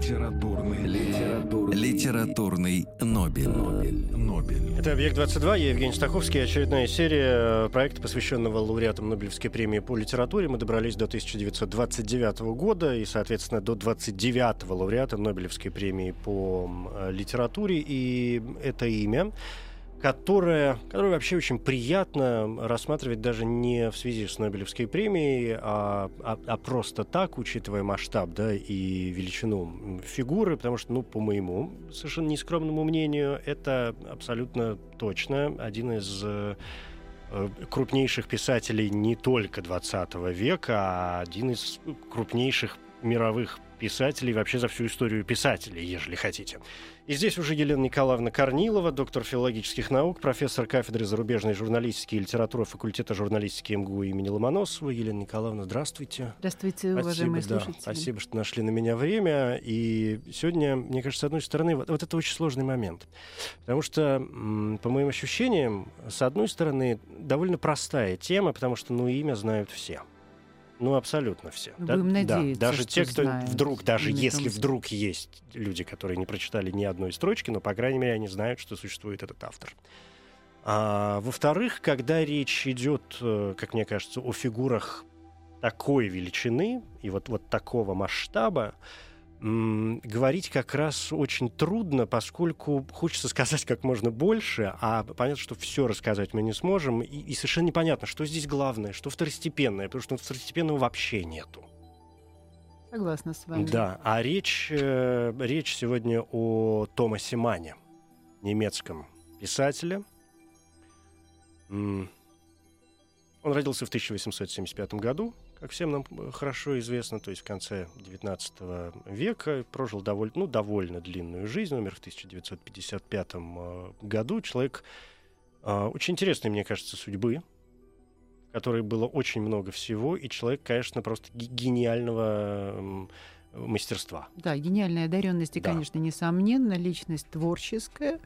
Литературный, литературный, литературный Нобель. Нобель. Нобель. Это «Объект-22», я Евгений Стаховский. Очередная серия проекта, посвященного лауреатам Нобелевской премии по литературе. Мы добрались до 1929 года и, соответственно, до 29-го лауреата Нобелевской премии по литературе. И это имя которое, которое вообще очень приятно рассматривать даже не в связи с Нобелевской премией, а, а, а просто так, учитывая масштаб да, и величину фигуры, потому что, ну, по моему совершенно нескромному мнению, это абсолютно точно один из э, крупнейших писателей не только 20 века, а один из крупнейших мировых писателей вообще за всю историю писателей, ежели хотите. И здесь уже Елена Николаевна Корнилова, доктор филологических наук, профессор кафедры зарубежной журналистики и литературы факультета журналистики МГУ имени Ломоносова. Елена Николаевна, здравствуйте. Здравствуйте, уважаемые спасибо, слушатели. Да, спасибо, что нашли на меня время. И сегодня, мне кажется, с одной стороны, вот, вот это очень сложный момент. Потому что, по моим ощущениям, с одной стороны, довольно простая тема, потому что, ну, имя знают все. Ну, абсолютно все. Ну, будем да, надеяться, да. Даже те, кто знают. вдруг, даже если там- вдруг есть люди, которые не прочитали ни одной строчки, но, по крайней мере, они знают, что существует этот автор. А, во-вторых, когда речь идет, э, как мне кажется, о фигурах такой величины и вот, вот такого масштаба, говорить как раз очень трудно, поскольку хочется сказать как можно больше, а понятно, что все рассказать мы не сможем, и, и совершенно непонятно, что здесь главное, что второстепенное, потому что второстепенного вообще нету. Согласна с вами. Да, а речь, э, речь сегодня о Томасе Мане, немецком писателе. Он родился в 1875 году, как всем нам э, хорошо известно, то есть в конце XIX века, прожил довольно, ну, довольно длинную жизнь, умер в 1955 э, году. Человек э, очень интересной, мне кажется, судьбы, в которой было очень много всего, и человек, конечно, просто ге- гениального мастерства. Да, гениальная одаренность, и, Да. конечно, несомненно, личность творческая.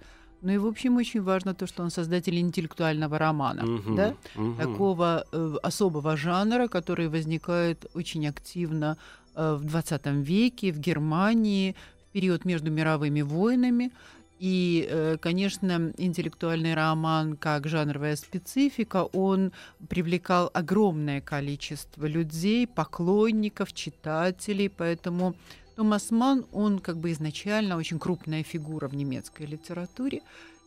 Ну и, в общем, очень важно то, что он создатель интеллектуального романа. Мгм, Да? мгм. Такого э, особого жанра, который возникает очень активно э, в 20 веке в Германии, в период между мировыми войнами. И, э, конечно, интеллектуальный роман как жанровая специфика, он привлекал огромное количество людей, поклонников, читателей, поэтому Томас Ман, он как бы изначально очень крупная фигура в немецкой литературе.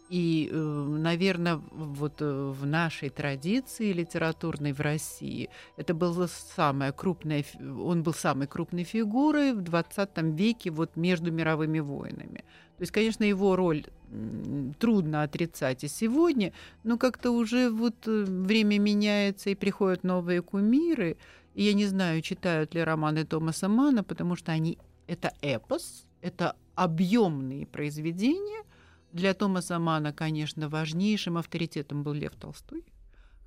И, наверное, вот э, в нашей традиции литературной в России это была самая крупная, фи- он был самой крупной фигурой в 20 веке вот между мировыми войнами. То есть, конечно, его роль трудно отрицать и сегодня, но как-то уже вот э, время меняется и приходят новые кумиры. И я не знаю, читают ли романы Томаса Мана, потому что они это эпос, это объемные произведения. Для Томаса Мана, конечно, важнейшим авторитетом был Лев Толстой.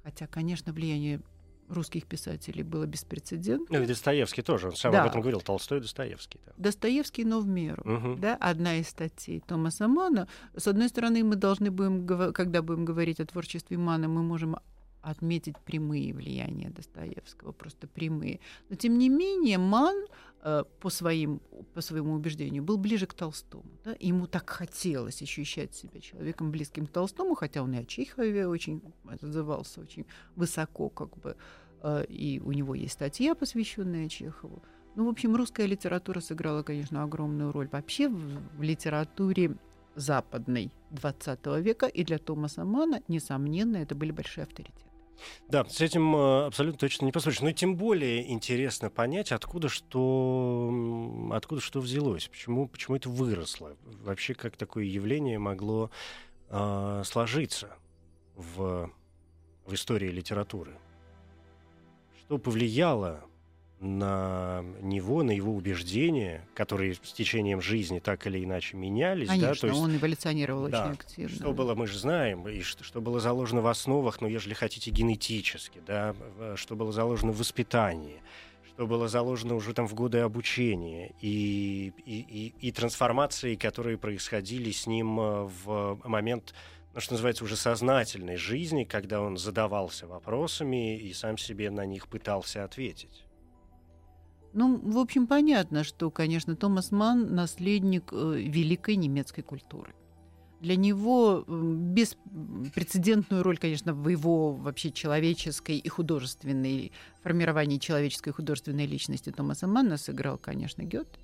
Хотя, конечно, влияние русских писателей было беспрецедентно. Ну, и Достоевский тоже, он сам Да. об этом говорил, Толстой и Достоевский. да. Достоевский, но в меру. Мгм. Да, одна из статей Томаса Мана. С одной стороны, мы должны будем, когда будем говорить о творчестве Мана, мы можем отметить прямые влияния Достоевского, просто прямые. Но тем не менее, Ман э, по, своим, по своему убеждению был ближе к Толстому. Да? Ему так хотелось ощущать себя человеком близким к Толстому, хотя он и о Чехове очень отзывался очень высоко, как бы, э, и у него есть статья, посвященная Чехову. Ну, в общем, русская литература сыграла, конечно, огромную роль вообще в, в литературе западной 20 века, и для Томаса Мана, несомненно, это были большие авторитеты. Да, с этим э, абсолютно точно не поспоришь. Но тем более интересно понять, откуда что, откуда что взялось, почему, почему это выросло. Вообще, как такое явление могло э, сложиться в, в истории литературы. Что повлияло на него, на его убеждения, которые с течением жизни так или иначе менялись. да, Конечно, то есть он эволюционировал да, очень активно. что было, мы же знаем, и что, что было заложено в основах, ну, ежели хотите, генетически, да, что было заложено в воспитании, что было заложено уже там в годы обучения, и, и, и, и трансформации, которые происходили с ним э, в момент ну, что называется, уже сознательной жизни, когда он задавался вопросами и сам себе на них пытался ответить. Ну, в общем, понятно, что, конечно, Томас Ман наследник э, великой немецкой культуры. Для него беспрецедентную роль, конечно, в его вообще человеческой и художественной формировании человеческой и художественной личности Томаса Манна сыграл, конечно, Гёте.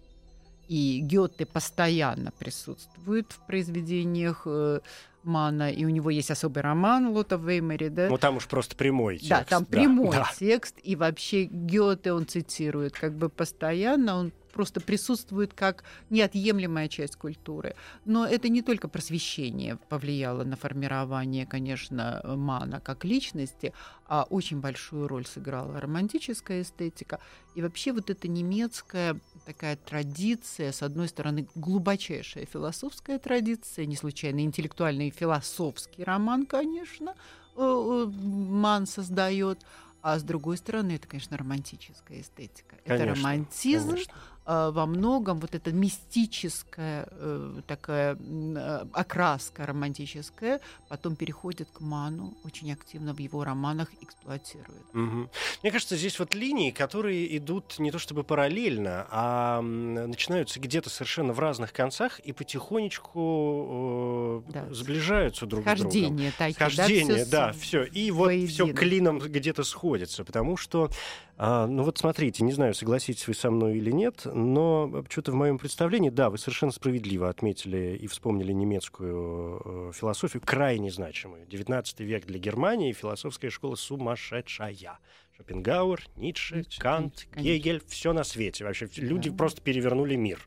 И Гёте постоянно присутствует в произведениях э, Мана, и у него есть особый роман Лота Веймери, да? Ну, там уж просто прямой текст. Да, там прямой да. текст, и вообще Гёте он цитирует как бы постоянно, он просто присутствует как неотъемлемая часть культуры. Но это не только просвещение повлияло на формирование, конечно, Мана как личности, а очень большую роль сыграла романтическая эстетика. И вообще вот эта немецкая такая традиция, с одной стороны, глубочайшая философская традиция, не случайно интеллектуальный философский роман, конечно, э, э, Ман создает, а с другой стороны, это, конечно, романтическая эстетика. Конечно, это романтизм, конечно. Э, во многом вот эта мистическая э, такая э, окраска романтическая потом переходит к Ману, очень активно в его романах эксплуатирует. Угу. Мне кажется, здесь вот линии, которые идут не то чтобы параллельно, а начинаются где-то совершенно в разных концах и потихонечку э, да. сближаются друг Хождение, с другом. Хождение, да, все. И вот все клином где-то сходится, потому что а, ну вот смотрите, не знаю, согласитесь вы со мной или нет, но что-то в моем представлении, да, вы совершенно справедливо отметили и вспомнили немецкую э, философию, крайне значимую. 19 век для Германии, философская школа сумасшедшая. Шопенгауэр, Ницше, Ницше Кант, конечно. Гегель, все на свете. Вообще да. люди просто перевернули мир.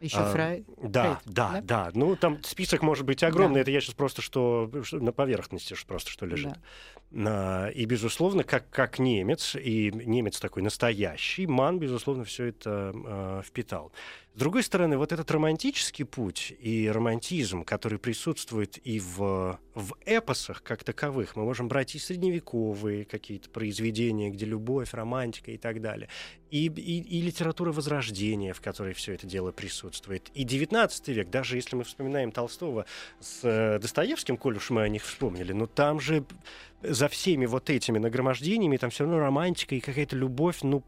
Еще а, Фрай. Да, Фрейд, да, да, да. Ну, там список может быть огромный. Да. Это я сейчас просто что, что на поверхности просто что лежит. Да. А, и, безусловно, как, как немец, и немец такой настоящий, Ман, безусловно, все это а, впитал. С другой стороны, вот этот романтический путь и романтизм, который присутствует и в, в эпосах как таковых, мы можем брать и средневековые какие-то произведения, где любовь, романтика и так далее, и, и, и литература Возрождения, в которой все это дело присутствует, и XIX век, даже если мы вспоминаем Толстого с э, Достоевским, коль уж мы о них вспомнили, но там же за всеми вот этими нагромождениями там все равно романтика и какая-то любовь, ну,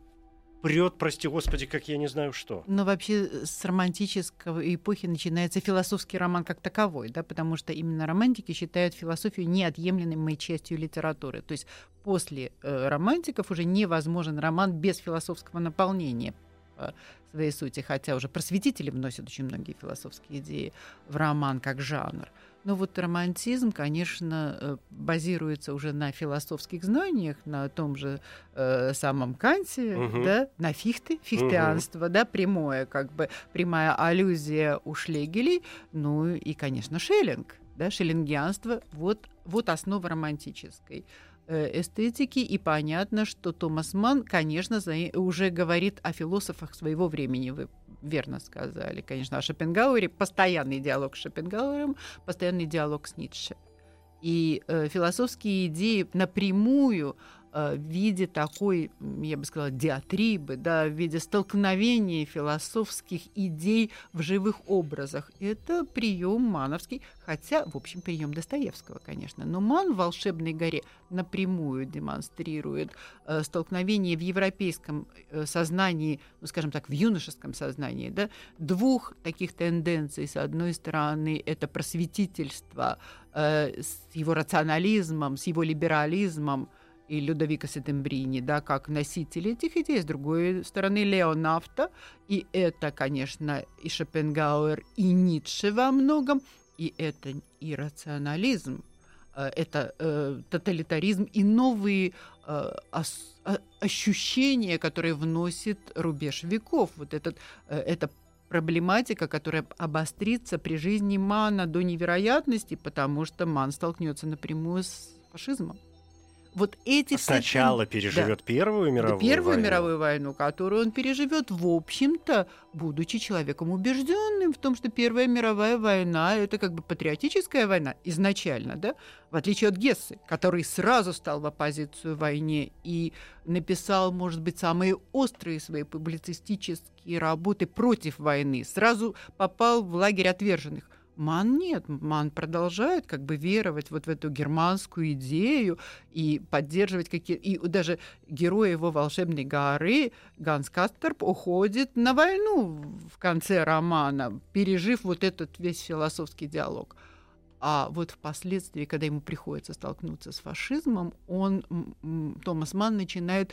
прет, прости господи, как я не знаю что. Но вообще э, с романтической эпохи начинается философский роман как таковой, да, потому что именно романтики считают философию неотъемлемой частью литературы. То есть после э, романтиков уже невозможен роман без философского наполнения по своей сути, хотя уже просветители вносят очень многие философские идеи в роман как жанр. Но вот романтизм, конечно, э, базируется уже на философских знаниях, на том же э, самом Канте, угу. да, на Фихте, фихтеанство, угу. да, прямое, как бы прямая аллюзия у Шлегелей, ну и, конечно, Шеллинг, да, шеллингианство, вот, вот основа романтической эстетики, и понятно, что Томас Ман, конечно, уже говорит о философах своего времени. Вы верно сказали, конечно, о Шопенгауэре. Постоянный диалог с Шопенгауэром, постоянный диалог с Ницше. И э, философские идеи напрямую Э, в виде такой, я бы сказала, диатрибы, да, в виде столкновения философских идей в живых образах. Это прием мановский, хотя, в общем, прием Достоевского, конечно. Но Ман в «Волшебной горе» напрямую демонстрирует э, столкновение в европейском э, сознании, ну, скажем так, в юношеском сознании, да, двух таких тенденций. С одной стороны, это просветительство э, с его рационализмом, с его либерализмом, и Людовика Сетембрини, да, как носители этих идей, с другой стороны Леонавта, и это, конечно, и Шопенгауэр, и Ницше во многом, и это и рационализм, э, это э, тоталитаризм и новые э, ос, э, ощущения, которые вносит рубеж веков. Вот этот, э, это проблематика, которая обострится при жизни Мана до невероятности, потому что Ман столкнется напрямую с фашизмом вот эти сначала все... переживет да. первую мировую первую войну. мировую войну, которую он переживет, в общем-то, будучи человеком убежденным в том, что Первая мировая война это как бы патриотическая война изначально, да, в отличие от Гессы, который сразу стал в оппозицию войне и написал, может быть, самые острые свои публицистические работы против войны, сразу попал в лагерь отверженных. Ман нет, Ман продолжает как бы веровать вот в эту германскую идею и поддерживать какие и даже герой его волшебной горы Ганс Кастерп уходит на войну в конце романа, пережив вот этот весь философский диалог. А вот впоследствии, когда ему приходится столкнуться с фашизмом, он, Томас Ман, начинает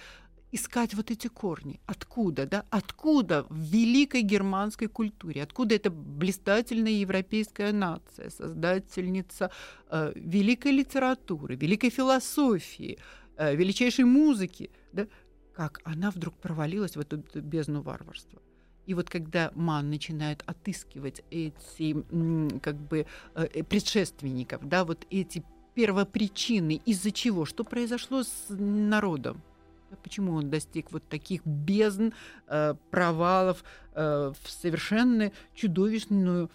искать вот эти корни. Откуда, да? Откуда в великой германской культуре, откуда эта блистательная европейская нация, создательница э, великой литературы, великой философии, э, величайшей музыки, да? Как она вдруг провалилась в эту бездну варварства. И вот когда Ман начинает отыскивать эти как бы э, предшественников, да, вот эти первопричины, из-за чего, что произошло с народом, Почему он достиг вот таких бездн, э, провалов э, в совершенно чудовищную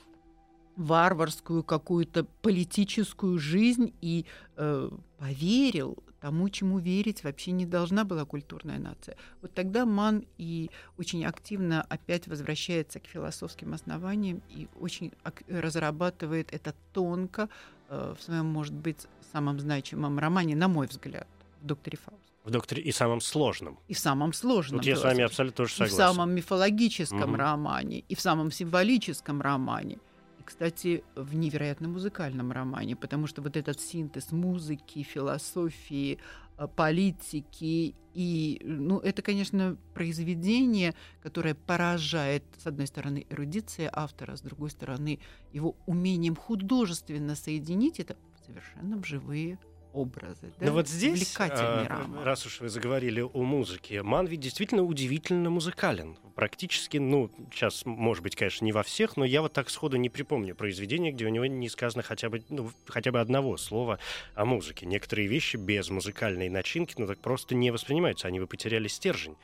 варварскую какую-то политическую жизнь и э, поверил тому, чему верить вообще не должна была культурная нация. Вот тогда Ман и очень активно опять возвращается к философским основаниям и очень разрабатывает это тонко э, в своем, может быть, самом значимом романе, на мой взгляд, в «Докторе Фауст». В докторе и самом сложном. И в самом сложном. Тут я с вами абсолютно тоже согласен. И в самом мифологическом угу. романе, и в самом символическом романе. И, кстати, в невероятно музыкальном романе, потому что вот этот синтез музыки, философии, э, политики и, ну, это, конечно, произведение, которое поражает, с одной стороны, эрудиция автора, с другой стороны, его умением художественно соединить это совершенно живые образы. Да? Но вот здесь, а, раз уж вы заговорили о музыке, Ман ведь действительно удивительно музыкален. Практически, ну, сейчас, может быть, конечно, не во всех, но я вот так сходу не припомню произведения, где у него не сказано хотя бы, ну, хотя бы одного слова о музыке. Некоторые вещи без музыкальной начинки, ну, так просто не воспринимаются, они бы потеряли стержень.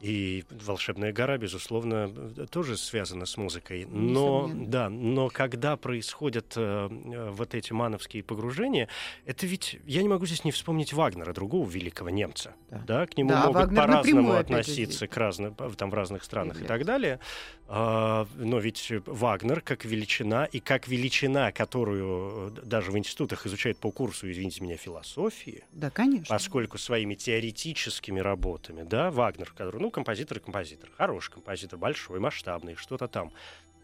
И «Волшебная гора», безусловно, тоже связана с музыкой. Но, да, но когда происходят э, э, вот эти мановские погружения, это ведь... Я не могу здесь не вспомнить Вагнера, другого великого немца. Да, да к нему да, могут Вагнер по-разному относиться к разным, там, в разных странах Привет. и так далее. А, но ведь Вагнер как величина, и как величина, которую э, даже в институтах изучают по курсу, извините меня, философии. Да, конечно. Поскольку своими теоретическими работами, да, Вагнер, который, ну, композитор и композитор, хороший композитор, большой, масштабный, что-то там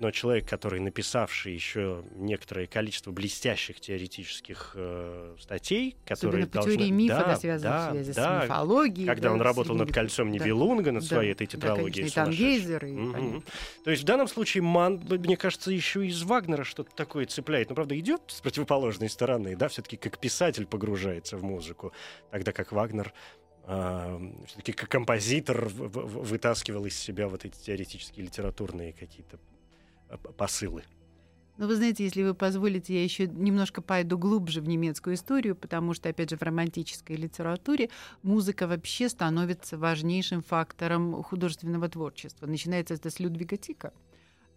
но человек, который написавший еще некоторое количество блестящих теоретических э, статей, которые Особенно должны... теории мифа, да, да, связанные да, в связи да, с мифологией. Когда да, он работал над кольцом Нибелунга, да, над своей да, этой тетралогией. Да, конечно, и Тангейзер, и, угу. То есть в данном случае Ман, мне кажется, еще из Вагнера что-то такое цепляет. Но, правда, идет с противоположной стороны, да, все-таки как писатель погружается в музыку, тогда как Вагнер все-таки как композитор вытаскивал из себя вот эти теоретические литературные какие-то посылы. Ну, вы знаете, если вы позволите, я еще немножко пойду глубже в немецкую историю, потому что, опять же, в романтической литературе музыка вообще становится важнейшим фактором художественного творчества. Начинается это с Людвига Тика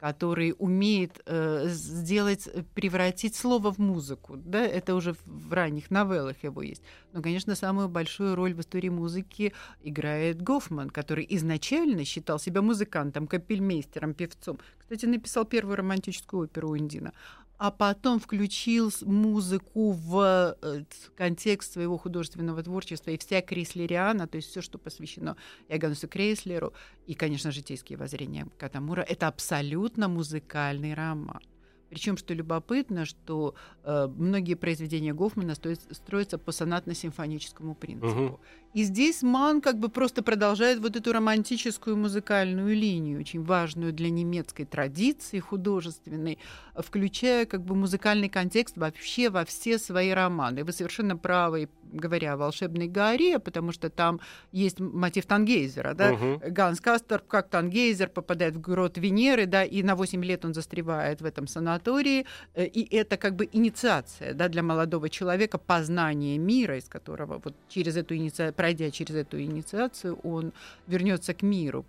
который умеет э, сделать, превратить слово в музыку. Да? Это уже в ранних новеллах его есть. Но, конечно, самую большую роль в истории музыки играет Гофман, который изначально считал себя музыкантом, капельмейстером, певцом. Кстати, написал первую романтическую оперу Ундина а потом включил музыку в э, контекст своего художественного творчества и вся Крейслериана, то есть все, что посвящено Иоганнесу Крейслеру и, конечно, житейские воззрения Катамура, это абсолютно музыкальный роман. Причем, что любопытно, что э, многие произведения Гофмана строятся по сонатно-симфоническому принципу. Угу. И здесь Ман как бы просто продолжает вот эту романтическую музыкальную линию, очень важную для немецкой традиции художественной, включая как бы музыкальный контекст вообще во все свои романы. Вы совершенно правы, говоря о «Волшебной горе», потому что там есть мотив Тангейзера. Да? Угу. Ганс Кастер, как Тангейзер, попадает в грот Венеры, да, и на 8 лет он застревает в этом санатории. Э, и это как бы инициация да, для молодого человека, познание мира, из которого вот через эту инициацию пройдя через эту инициацию, он вернется к миру.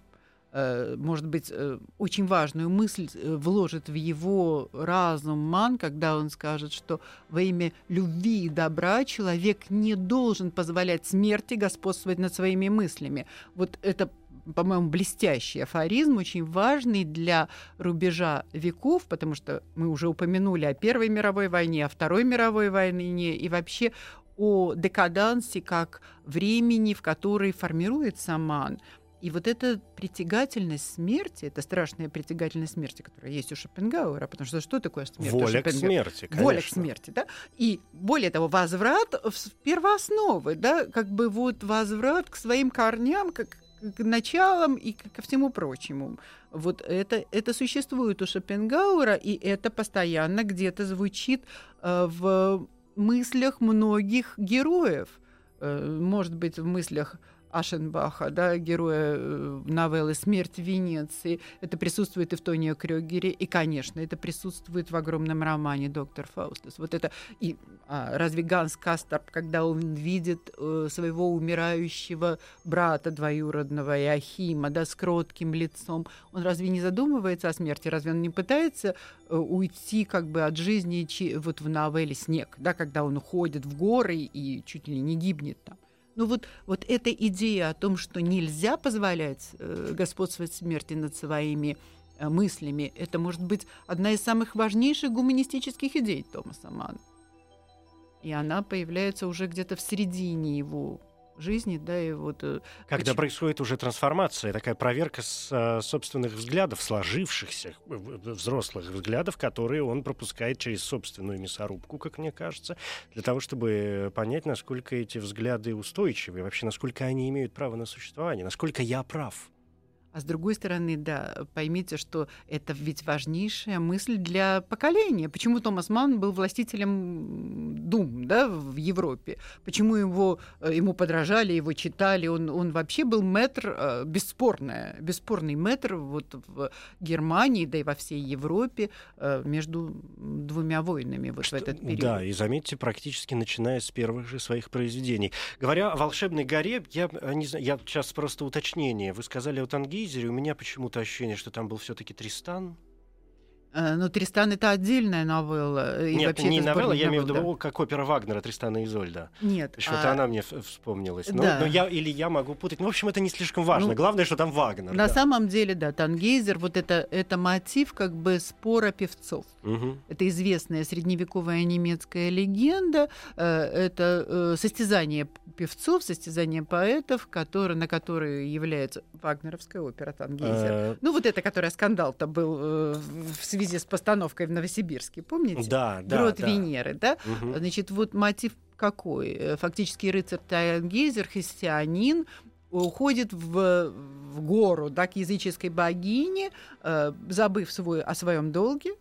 Э, может быть, э, очень важную мысль э, вложит в его разум ман, когда он скажет, что во имя любви и добра человек не должен позволять смерти господствовать над своими мыслями. Вот это по-моему, блестящий афоризм, очень важный для рубежа веков, потому что мы уже упомянули о Первой мировой войне, о Второй мировой войне и вообще о декадансе как времени, в которой формируется ман. И вот эта притягательность смерти, это страшная притягательность смерти, которая есть у Шопенгауэра, потому что что такое смерть? Воля к смерти, конечно. Воля к смерти, да. И более того, возврат в первоосновы, да, как бы вот возврат к своим корням, как к началам и ко всему прочему. Вот это, это существует у Шопенгауэра, и это постоянно где-то звучит э, в мыслях многих героев. Э, может быть, в мыслях Ашенбаха, да, героя э, новеллы «Смерть в Венеции». Это присутствует и в Тонио Крёгере, и, конечно, это присутствует в огромном романе «Доктор Фаустус». Вот это... И а, разве Ганс Касторп, когда он видит э, своего умирающего брата двоюродного Иохима, да, с кротким лицом, он разве не задумывается о смерти? Разве он не пытается э, уйти как бы от жизни вот в новелле «Снег», да, когда он уходит в горы и чуть ли не гибнет там? Ну вот, вот эта идея о том, что нельзя позволять э, господствовать смерти над своими э, мыслями, это может быть одна из самых важнейших гуманистических идей Томаса Мана. И она появляется уже где-то в середине его жизни, да, и вот... Э, Когда почему... происходит уже трансформация, такая проверка с, а, собственных взглядов, сложившихся взрослых взглядов, которые он пропускает через собственную мясорубку, как мне кажется, для того, чтобы понять, насколько эти взгляды устойчивы, вообще насколько они имеют право на существование, насколько я прав. А с другой стороны, да, поймите, что это ведь важнейшая мысль для поколения. Почему Томас Ман был властителем дум да, в Европе? Почему его, э, ему подражали, его читали? Он, он вообще был мэтр, э, бесспорный, бесспорный мэтр вот в Германии, да и во всей Европе э, между двумя войнами вот что, в этот период. Да, и заметьте, практически начиная с первых же своих произведений. Говоря о «Волшебной горе», я, не знаю, я сейчас просто уточнение. Вы сказали о Тангии, телевизоре, у меня почему-то ощущение, что там был все-таки Тристан. Э, ну, Тристан это отдельная новелла. И Нет, не новелла, я имею в виду да. как опера Вагнера Тристана и Изольда. Нет. Что-то а... она мне вспомнилась. Ну, да. Но, но я, или я могу путать. Ну, в общем, это не слишком важно. Ну, Главное, что там Вагнер. На да. самом деле, да, Тангейзер, вот это, это мотив как бы спора певцов. Угу. Это известная средневековая немецкая легенда. Э, это э, состязание певцов, состязание поэтов, который, на которые является Вагнеровская опера Тангейзер. Ну, вот это, которая скандал-то был в связи с постановкой в Новосибирске, помните? Да, да. Грот да. Венеры, да? Угу. Значит, вот мотив какой? Э, фактически рыцарь Тайангейзер, христианин, уходит в, в гору, да, к языческой богине, э, забыв свой, о своем долге,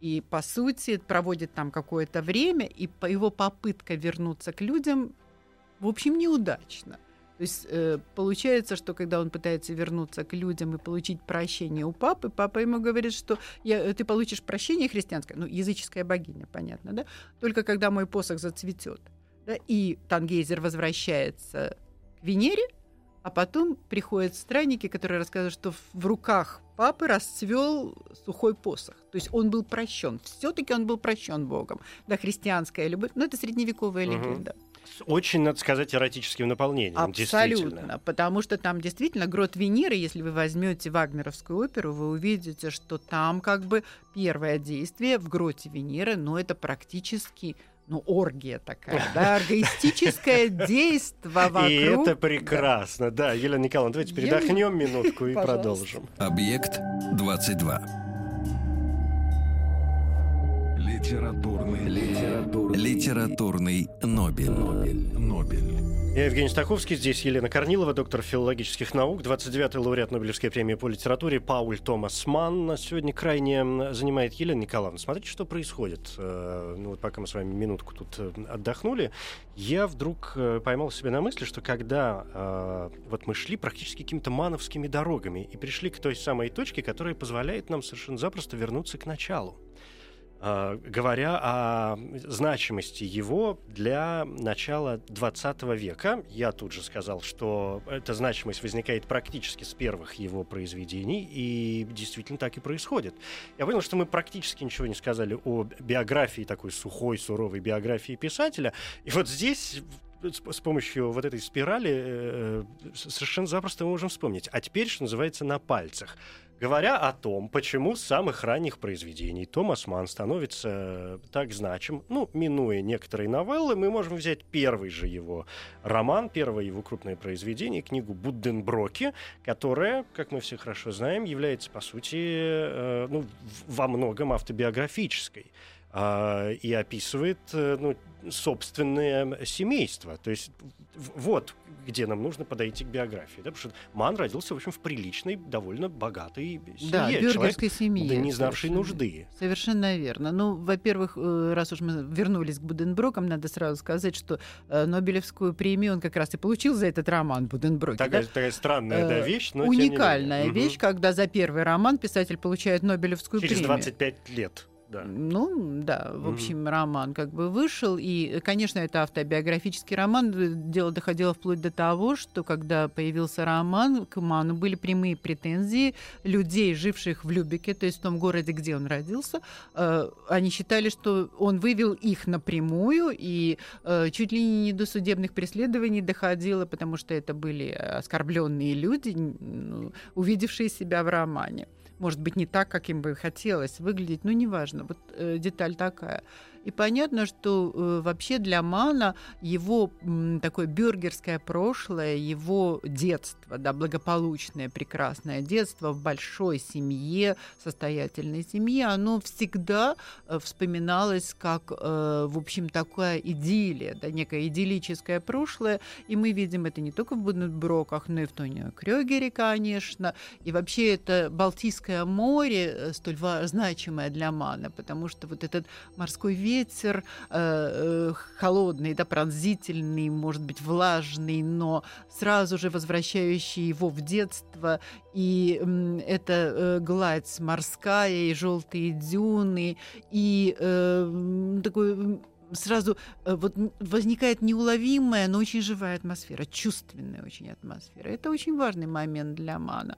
и, по сути, проводит там какое-то время, и его попытка вернуться к людям, в общем, неудачно. То есть э, получается, что когда он пытается вернуться к людям и получить прощение у папы, папа ему говорит, что я, ты получишь прощение христианское, ну, языческая богиня, понятно, да? Только когда мой посох зацветет. Да? И Тангейзер возвращается к Венере, а потом приходят странники, которые рассказывают, что в руках папы расцвел сухой посох. То есть он был прощен. Все-таки он был прощен Богом. Да, христианская любовь. Но это средневековая угу. легенда очень, надо сказать, эротическим наполнением. Абсолютно. Потому что там действительно грот Венеры, если вы возьмете Вагнеровскую оперу, вы увидите, что там как бы первое действие в гроте Венеры, но это практически ну, оргия такая, да, оргоистическое действие вокруг. И это прекрасно, да. Елена Николаевна, давайте передохнем минутку и продолжим. Объект 22. Литературный, литературный, литературный Нобель. Нобель. Нобель. Я Евгений Стаховский, здесь Елена Корнилова, доктор филологических наук, 29-й лауреат Нобелевской премии по литературе Пауль Томас Манн. Сегодня крайне занимает Елена Николаевна. Смотрите, что происходит. Э, ну вот пока мы с вами минутку тут э, отдохнули, я вдруг э, поймал себя на мысли, что когда вот мы шли практически какими-то мановскими дорогами и пришли к той самой точке, которая позволяет нам совершенно запросто вернуться к началу. А, говоря о значимости его для начала 20 века. Я тут же сказал, что эта значимость возникает практически с первых его произведений, и действительно так и происходит. Я понял, что мы практически ничего не сказали о биографии, такой сухой, суровой биографии писателя, и вот здесь с помощью вот этой спирали э, совершенно запросто мы можем вспомнить. А теперь, что называется, на пальцах. Говоря о том, почему с самых ранних произведений Томас Ман становится так значим, ну, минуя некоторые новеллы, мы можем взять первый же его роман, первое его крупное произведение, книгу Будденброки, которая, как мы все хорошо знаем, является, по сути, э, ну, во многом автобиографической. э, и описывает э, ну, собственное семейство. То есть вот где нам нужно подойти к биографии. Да? Потому что Ман родился, в общем, в приличной, довольно богатой семье. Да, бюргерской семье. Да не знавшей нужды. Совершенно верно. Ну, во-первых, э, раз уж мы вернулись к Буденброкам, надо сразу сказать, что э, Нобелевскую премию он как раз и получил за этот роман Буденброки. Такая, да? такая странная да, вещь, но Уникальная вещь, угу. когда за первый роман писатель получает Нобелевскую Через премию. Через 25 лет да. Ну, да, в общем, mm-hmm. роман как бы вышел. И, конечно, это автобиографический роман. Дело доходило вплоть до того, что когда появился роман, к Ману были прямые претензии людей, живших в Любике, то есть в том городе, где он родился. Э, они считали, что он вывел их напрямую, и э, чуть ли не до судебных преследований доходило, потому что это были оскорбленные люди, ну, увидевшие себя в романе может быть, не так, как им бы хотелось выглядеть, но неважно, вот э, деталь такая. И понятно, что э, вообще для Мана его м, такое бюргерское прошлое, его детство, да, благополучное, прекрасное детство в большой семье, состоятельной семье, оно всегда э, вспоминалось как, э, в общем, такая идиллия, да, некое идиллическое прошлое. И мы видим это не только в Буденброках, но и в Тонио Крёгере, конечно. И вообще это Балтийское море, э, столь значимое для Мана, потому что вот этот морской ветер э, э, холодный, да, пронзительный, может быть, влажный, но сразу же возвращающий его в детство. И э, это э, гладь морская, и желтые дюны, и э, такой сразу э, вот возникает неуловимая, но очень живая атмосфера, чувственная очень атмосфера. Это очень важный момент для Мана.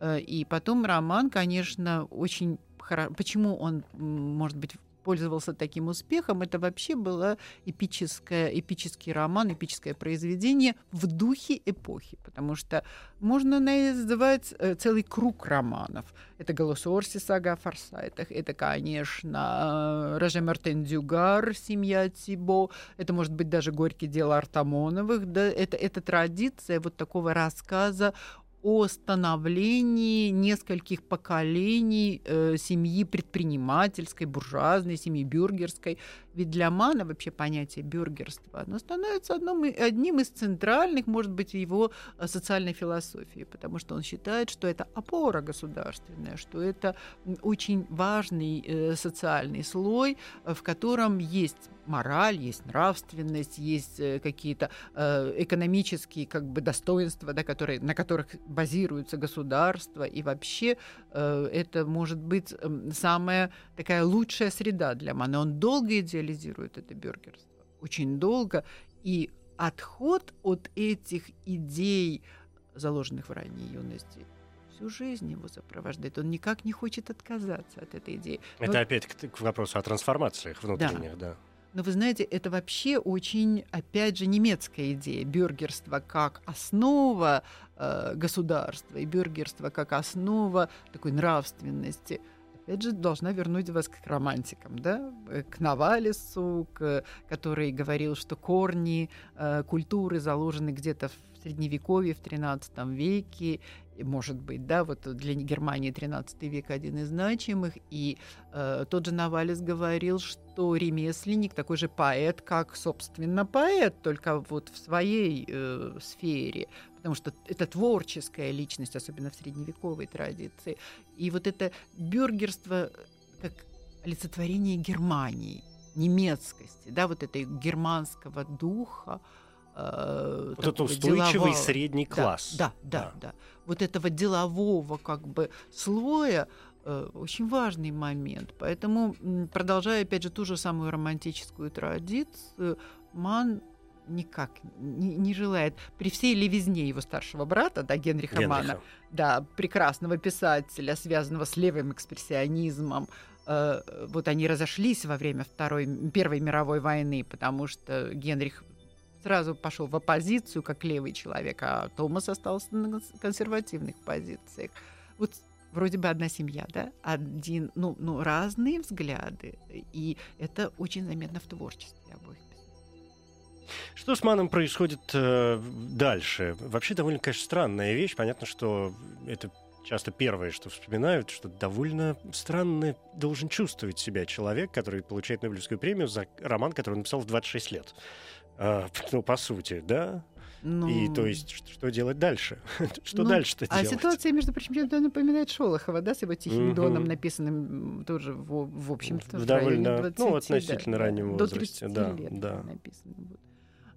Э, и потом роман, конечно, очень хорошо. Почему он, может быть, пользовался таким успехом, это вообще было эпическое, эпический роман, эпическое произведение в духе эпохи, потому что можно называть э, целый круг романов. Это Голосуорси сага о форсайтах, это, конечно, э, Роже Мартен Дюгар, семья Тибо, это может быть даже Горький дело Артамоновых, да, это, это традиция вот такого рассказа о становлении нескольких поколений э, семьи предпринимательской, буржуазной, семьи бюргерской. Ведь для Мана вообще понятие бюргерства оно становится одном, одним из центральных, может быть, его э, социальной философии, потому что он считает, что это опора государственная, что это очень важный э, социальный слой, э, в котором есть мораль, есть нравственность, есть э, какие-то э, экономические как бы достоинства, да, которые, на которых базируется государство, и вообще э, это может быть э, самая такая лучшая среда для Мана. Он долго идеализирует это бюргерство, очень долго, и отход от этих идей, заложенных в ранней юности, всю жизнь его сопровождает. Он никак не хочет отказаться от этой идеи. Это Но... опять к, к вопросу о трансформациях внутренних, да. да. Но вы знаете, это вообще очень, опять же, немецкая идея. Бюргерство как основа э, государства и бюргерство как основа такой нравственности опять же, должна вернуть вас к романтикам, да, к Навалису, к, который говорил, что корни э, культуры заложены где-то в Средневековье, в XIII веке, может быть, да, вот для Германии 13 век один из значимых, и э, тот же Навалис говорил, что ремесленник такой же поэт, как, собственно, поэт, только вот в своей э, сфере, потому что это творческая личность, особенно в средневековой традиции. И вот это бюргерство как олицетворение Германии, немецкости, да, вот этой германского духа, э, вот это устойчивый делового... средний класс. Да, да, да, да. Вот этого делового как бы слоя э, очень важный момент. Поэтому, продолжая, опять же, ту же самую романтическую традицию, Ман никак не, не желает, при всей левизне его старшего брата, да, Генриха, Генриха. Мана, да, прекрасного писателя, связанного с левым экспрессионизмом, э, вот они разошлись во время Второй, Первой мировой войны, потому что Генрих сразу пошел в оппозицию, как левый человек, а Томас остался на консервативных позициях. Вот вроде бы одна семья, да, один, ну, ну, разные взгляды, и это очень заметно в творчестве обоих. Что с Маном происходит э, дальше? Вообще довольно, конечно, странная вещь. Понятно, что это часто первое, что вспоминают, что довольно странно должен чувствовать себя человек, который получает Нобелевскую премию за роман, который он написал в 26 лет. А, ну, по сути, да? Ну... И то есть, что, что делать дальше? что ну, дальше-то а делать? А ситуация, между прочим, чем-то напоминает Шолохова, да, с его тихим угу. доном, написанным тоже, в, в общем-то, в, в довольно, 20, ну, относительно да, раннем возрасте. До 30 да, лет да. написано. Вот.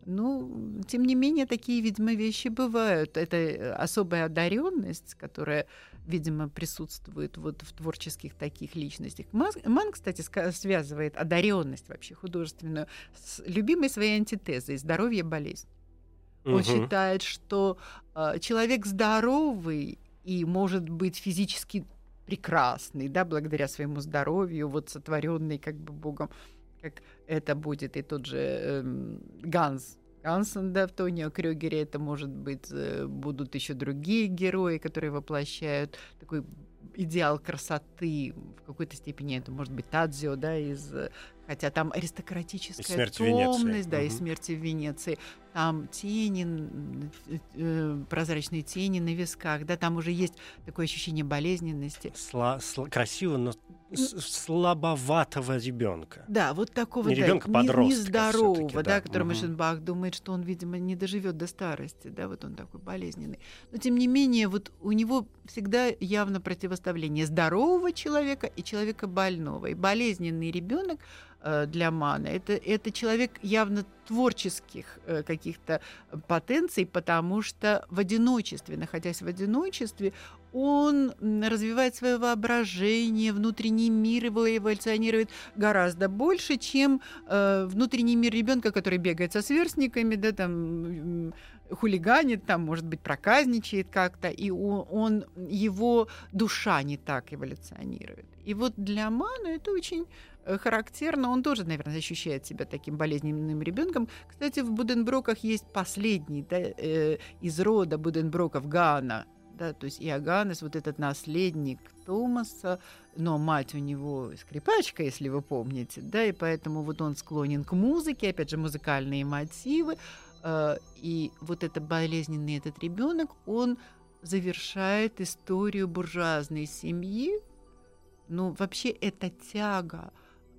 Ну, тем не менее, такие, видимо, вещи бывают. Это э, особая одаренность, которая, видимо, присутствует вот в творческих таких личностях. Ман, кстати, связывает одаренность вообще художественную с любимой своей антитезой здоровье болезнь. Угу. Он считает, что э, человек здоровый и может быть физически прекрасный, да, благодаря своему здоровью, вот сотворенный как бы Богом как это будет и тот же э, Ганс Гансен, да, в Тонио Крюгере, это может быть, э, будут еще другие герои, которые воплощают такой идеал красоты, в какой-то степени это может быть Тадзио, да, из хотя там аристократическая томность, да, угу. и смерти в Венеции там тени, э, прозрачные тени на висках, да, там уже есть такое ощущение болезненности. Сла, сла, красиво, но слабоватого ребенка. Да, вот такого не да, ребенка, подростка нездорового, да, да, который угу. Машенбах думает, что он, видимо, не доживет до старости, да, вот он такой болезненный. Но тем не менее, вот у него всегда явно противоставление здорового человека и человека больного. И болезненный ребенок Э, для Мана. Это, это человек явно творческих э, каких-то потенций, потому что в одиночестве, находясь в одиночестве, он развивает свое воображение, внутренний мир его эволюционирует гораздо больше, чем э, внутренний мир ребенка, который бегает со сверстниками, да, там хулиганит, там, может быть, проказничает как-то, и он, он, его душа не так эволюционирует. И вот для Мана это очень Э, характерно. Он тоже, наверное, ощущает себя таким болезненным ребенком. Кстати, в Буденброках есть последний да, э, из рода Буденброков Гана. Да, то есть Иоганнес, вот этот наследник Томаса, но мать у него скрипачка, если вы помните, да, и поэтому вот он склонен к музыке, опять же, музыкальные мотивы, э, и вот это болезненный этот ребенок, он завершает историю буржуазной семьи. Ну, вообще, это тяга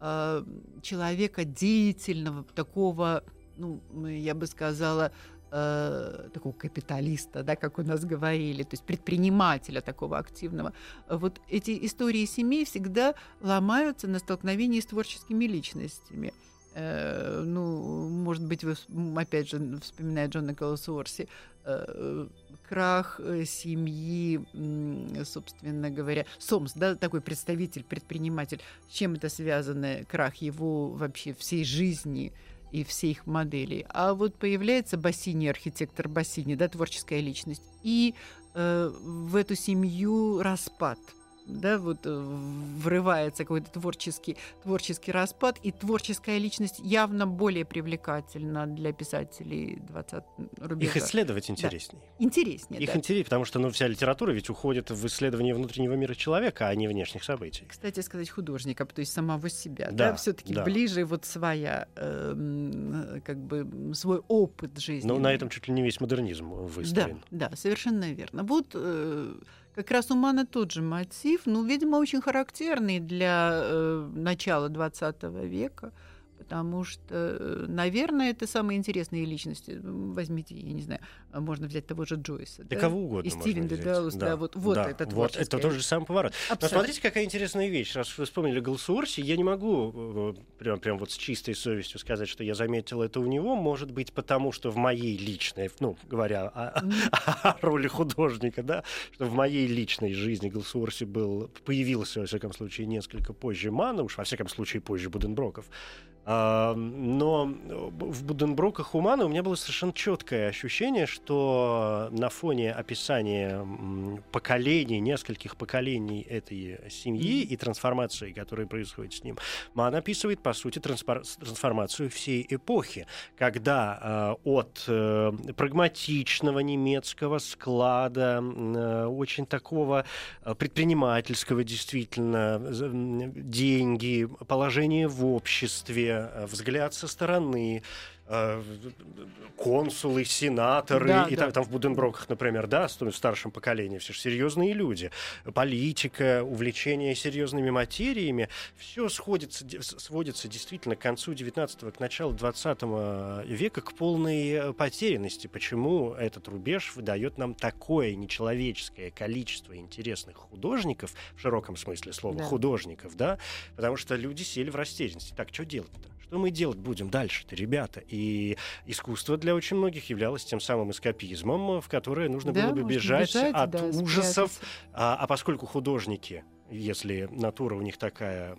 э, человека деятельного, такого, ну, я бы сказала, э, такого капиталиста, да, как у нас говорили, то есть предпринимателя такого активного. Вот эти истории семей всегда ломаются на столкновении с творческими личностями. Э, ну, может быть, вы, опять же, вспоминая Джона Колосуорси, э, крах э, семьи, собственно говоря, Сомс, да, такой представитель, предприниматель, с чем это связано, крах его вообще всей жизни и всей их моделей. А вот появляется Бассини, архитектор Бассини, да, творческая личность, и э, в эту семью распад – да, вот э, врывается какой-то творческий, творческий распад, и творческая личность явно более привлекательна для писателей 20 рубежа. Их исследовать интереснее. Да. Интереснее, Их да. интереснее, потому что ну, вся литература ведь уходит в исследование внутреннего мира человека, а не внешних событий. Кстати сказать, художника, то есть самого себя, да, да все-таки да. ближе вот своя, э, как бы свой опыт жизни. Ну, на этом чуть ли не весь модернизм выстроен. Да, да, совершенно верно. Вот э, как раз у Мана тот же мотив, ну, видимо, очень характерный для э, начала 20 века потому что, э, наверное, это самые интересные личности. Возьмите, я не знаю, а можно взять того же Джойса. Да, да? кого угодно. И Стивен Дедаус, да. да, вот, вот да, это Вот это тот же самый поворот. Абсолютно. Но смотрите, какая интересная вещь. Раз вы вспомнили Голсуорси, я не могу э, прям, прям вот с чистой совестью сказать, что я заметил это у него. Может быть, потому что в моей личной, ну, говоря о, о роли художника, да, что в моей личной жизни Голсуорси был, появился, во всяком случае, несколько позже Мана, уж во всяком случае позже Буденброков. Но в Буденброках Умана у меня было совершенно четкое ощущение, что на фоне описания поколений, нескольких поколений этой семьи и трансформации, которая происходит с ним, Ман описывает, по сути, трансформацию всей эпохи, когда э, от э, прагматичного немецкого склада, э, очень такого предпринимательского действительно, деньги, положение в обществе, Э, взгляд со стороны, консулы, сенаторы, да, и да. Там, там в Буденброках, например, да, в старшем поколении, все же серьезные люди. Политика, увлечение серьезными материями, все сходится, сводится действительно к концу 19-го, к началу 20 века к полной э, потерянности. Почему этот рубеж выдает нам такое нечеловеческое количество интересных художников, в широком смысле слова, да. художников, да? Потому что люди сели в растерянности. Так, что делать-то? Что мы делать будем дальше-то, ребята? И искусство для очень многих являлось тем самым эскапизмом, в которое нужно да, было бы бежать, бежать от да, ужасов. А, а поскольку художники если натура у них такая,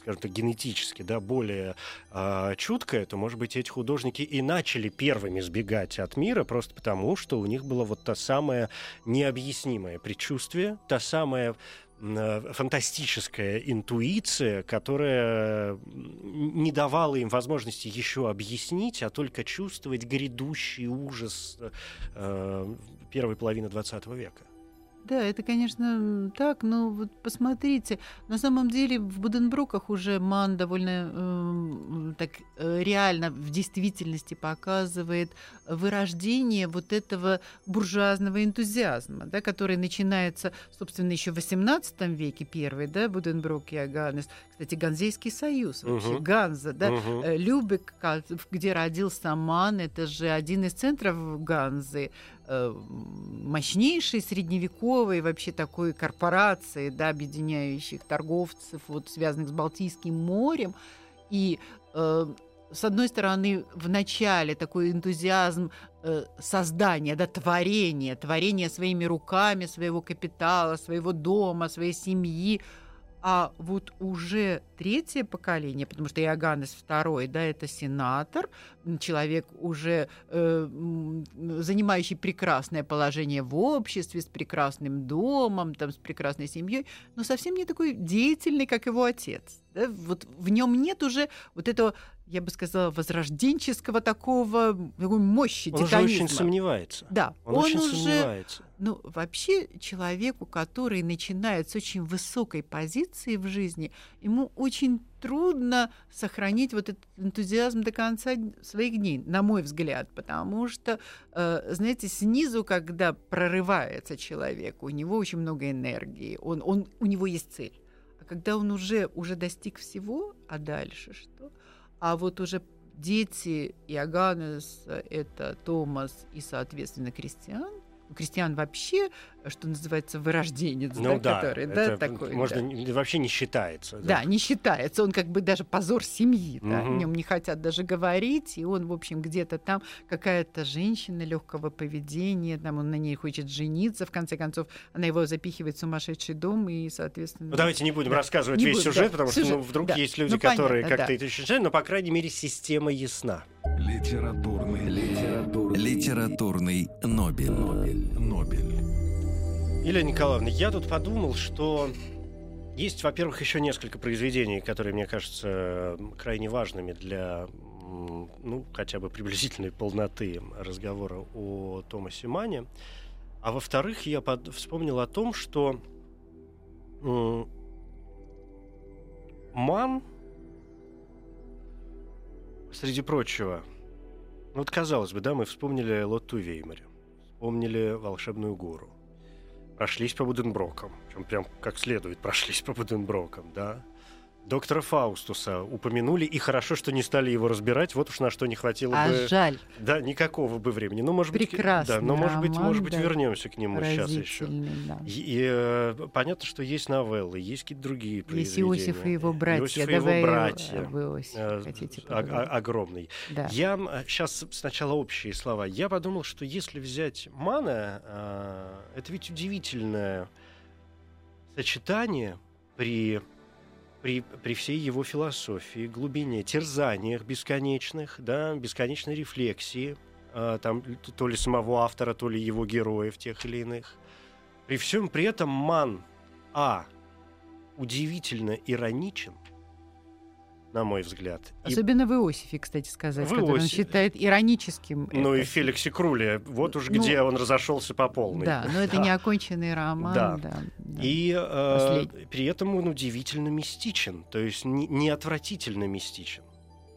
скажем так, генетически, да, более э, чуткая, то, может быть, эти художники и начали первыми сбегать от мира просто потому, что у них было вот то самое необъяснимое предчувствие, та самая Э, фантастическая интуиция, которая не давала им возможности еще объяснить, а только чувствовать грядущий ужас э, первой половины XX века. Да, это, конечно, так, но вот посмотрите, на самом деле в Буденбруках уже Ман довольно э, так реально в действительности показывает вырождение вот этого буржуазного энтузиазма, да, который начинается, собственно, еще в XVIII веке первый, да, Буденбрук и Аганес. Кстати, Ганзейский союз, вообще, угу. Ганза, да, угу. Любек, где родился Ман, это же один из центров Ганзы, мощнейшей средневековой вообще такой корпорации, да, объединяющих торговцев, вот, связанных с Балтийским морем. И э, с одной стороны, в начале такой энтузиазм э, создания, да, творения, творения своими руками, своего капитала, своего дома, своей семьи, а вот уже третье поколение, потому что Иоганнес II, да, это сенатор, человек уже э, занимающий прекрасное положение в обществе, с прекрасным домом, там, с прекрасной семьей, но совсем не такой деятельный, как его отец. Да? Вот в нем нет уже вот этого я бы сказала, возрожденческого такого такой мощи, Он титанизма. уже очень сомневается. Да, он, он очень уже, сомневается. Ну, вообще человеку, который начинает с очень высокой позиции в жизни, ему очень трудно сохранить вот этот энтузиазм до конца своих дней, на мой взгляд, потому что, э, знаете, снизу, когда прорывается человек, у него очень много энергии, он, он, у него есть цель. А когда он уже, уже достиг всего, а дальше что? А вот уже дети Иоганнес, это Томас и, соответственно, Кристиан, у крестьян вообще, что называется, вырожденец, ну, да, да, который, да, такой. Можно да. вообще не считается. Да. да, не считается. Он как бы даже позор семьи, угу. да, о нем не хотят даже говорить, и он, в общем, где-то там какая-то женщина легкого поведения, там он на ней хочет жениться, в конце концов, она его запихивает в сумасшедший дом, и, соответственно. Ну давайте не будем да, рассказывать не весь буду, сюжет, да, потому сюжет, что ну, вдруг да. есть люди, ну, которые как-то да. это ощущают, но по крайней мере система ясна. Литературный, литературный, литературный Нобель. Нобель. Нобель. Елена Николаевна, я тут подумал, что есть, во-первых, еще несколько произведений, которые, мне кажутся, крайне важными для ну, хотя бы приблизительной полноты разговора о Томасе Мане. А во-вторых, я под... вспомнил о том, что Ман среди прочего, ну, вот казалось бы, да, мы вспомнили Лотту Веймаре, вспомнили «Волшебную гору», прошлись по Буденброкам, причем прям как следует прошлись по Буденброкам, да, доктора Фаустуса упомянули, и хорошо, что не стали его разбирать. Вот уж на что не хватило а бы. жаль. Да, никакого бы времени. Ну, может Прекрасный быть, да, но может роман, быть, может быть, да. вернемся к нему сейчас еще. Да. И, и э, понятно, что есть новеллы, есть какие-то другие произведения. Есть Иосиф и его братья. Иосиф и его братья. Вы Иосиф э, хотите о- огромный. Да. Я сейчас сначала общие слова. Я подумал, что если взять Мана, э, это ведь удивительное сочетание при при, при всей его философии, глубине, терзаниях бесконечных, да, бесконечной рефлексии, э, там, то ли самого автора, то ли его героев тех или иных. При всем при этом Ман, а, удивительно ироничен, на мой взгляд. Особенно и... в Иосифе, кстати сказать, в который Иосифе. он считает ироническим. Ну это. и Феликсе Круле, вот уж ну, где он разошелся по полной. Да, но это да. неоконченный роман. Да. да, да. И э, при этом он удивительно мистичен, то есть не, не отвратительно мистичен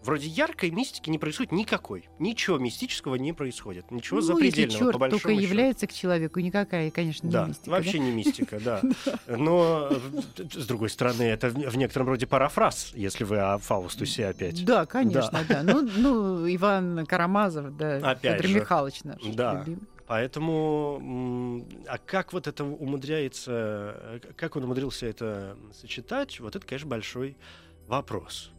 вроде яркой мистики не происходит никакой. Ничего мистического не происходит. Ничего ну, запредельного, черт по только счету. является к человеку, никакая, конечно, не да, мистика. Вообще да? не мистика, да. Но, с другой стороны, это в некотором роде парафраз, если вы о Фаустусе опять. Да, конечно, да. Ну, ну, Иван Карамазов, да, Федор Михайлович наш. Да. Поэтому, а как вот это умудряется, как он умудрился это сочетать, вот это, конечно, большой вопрос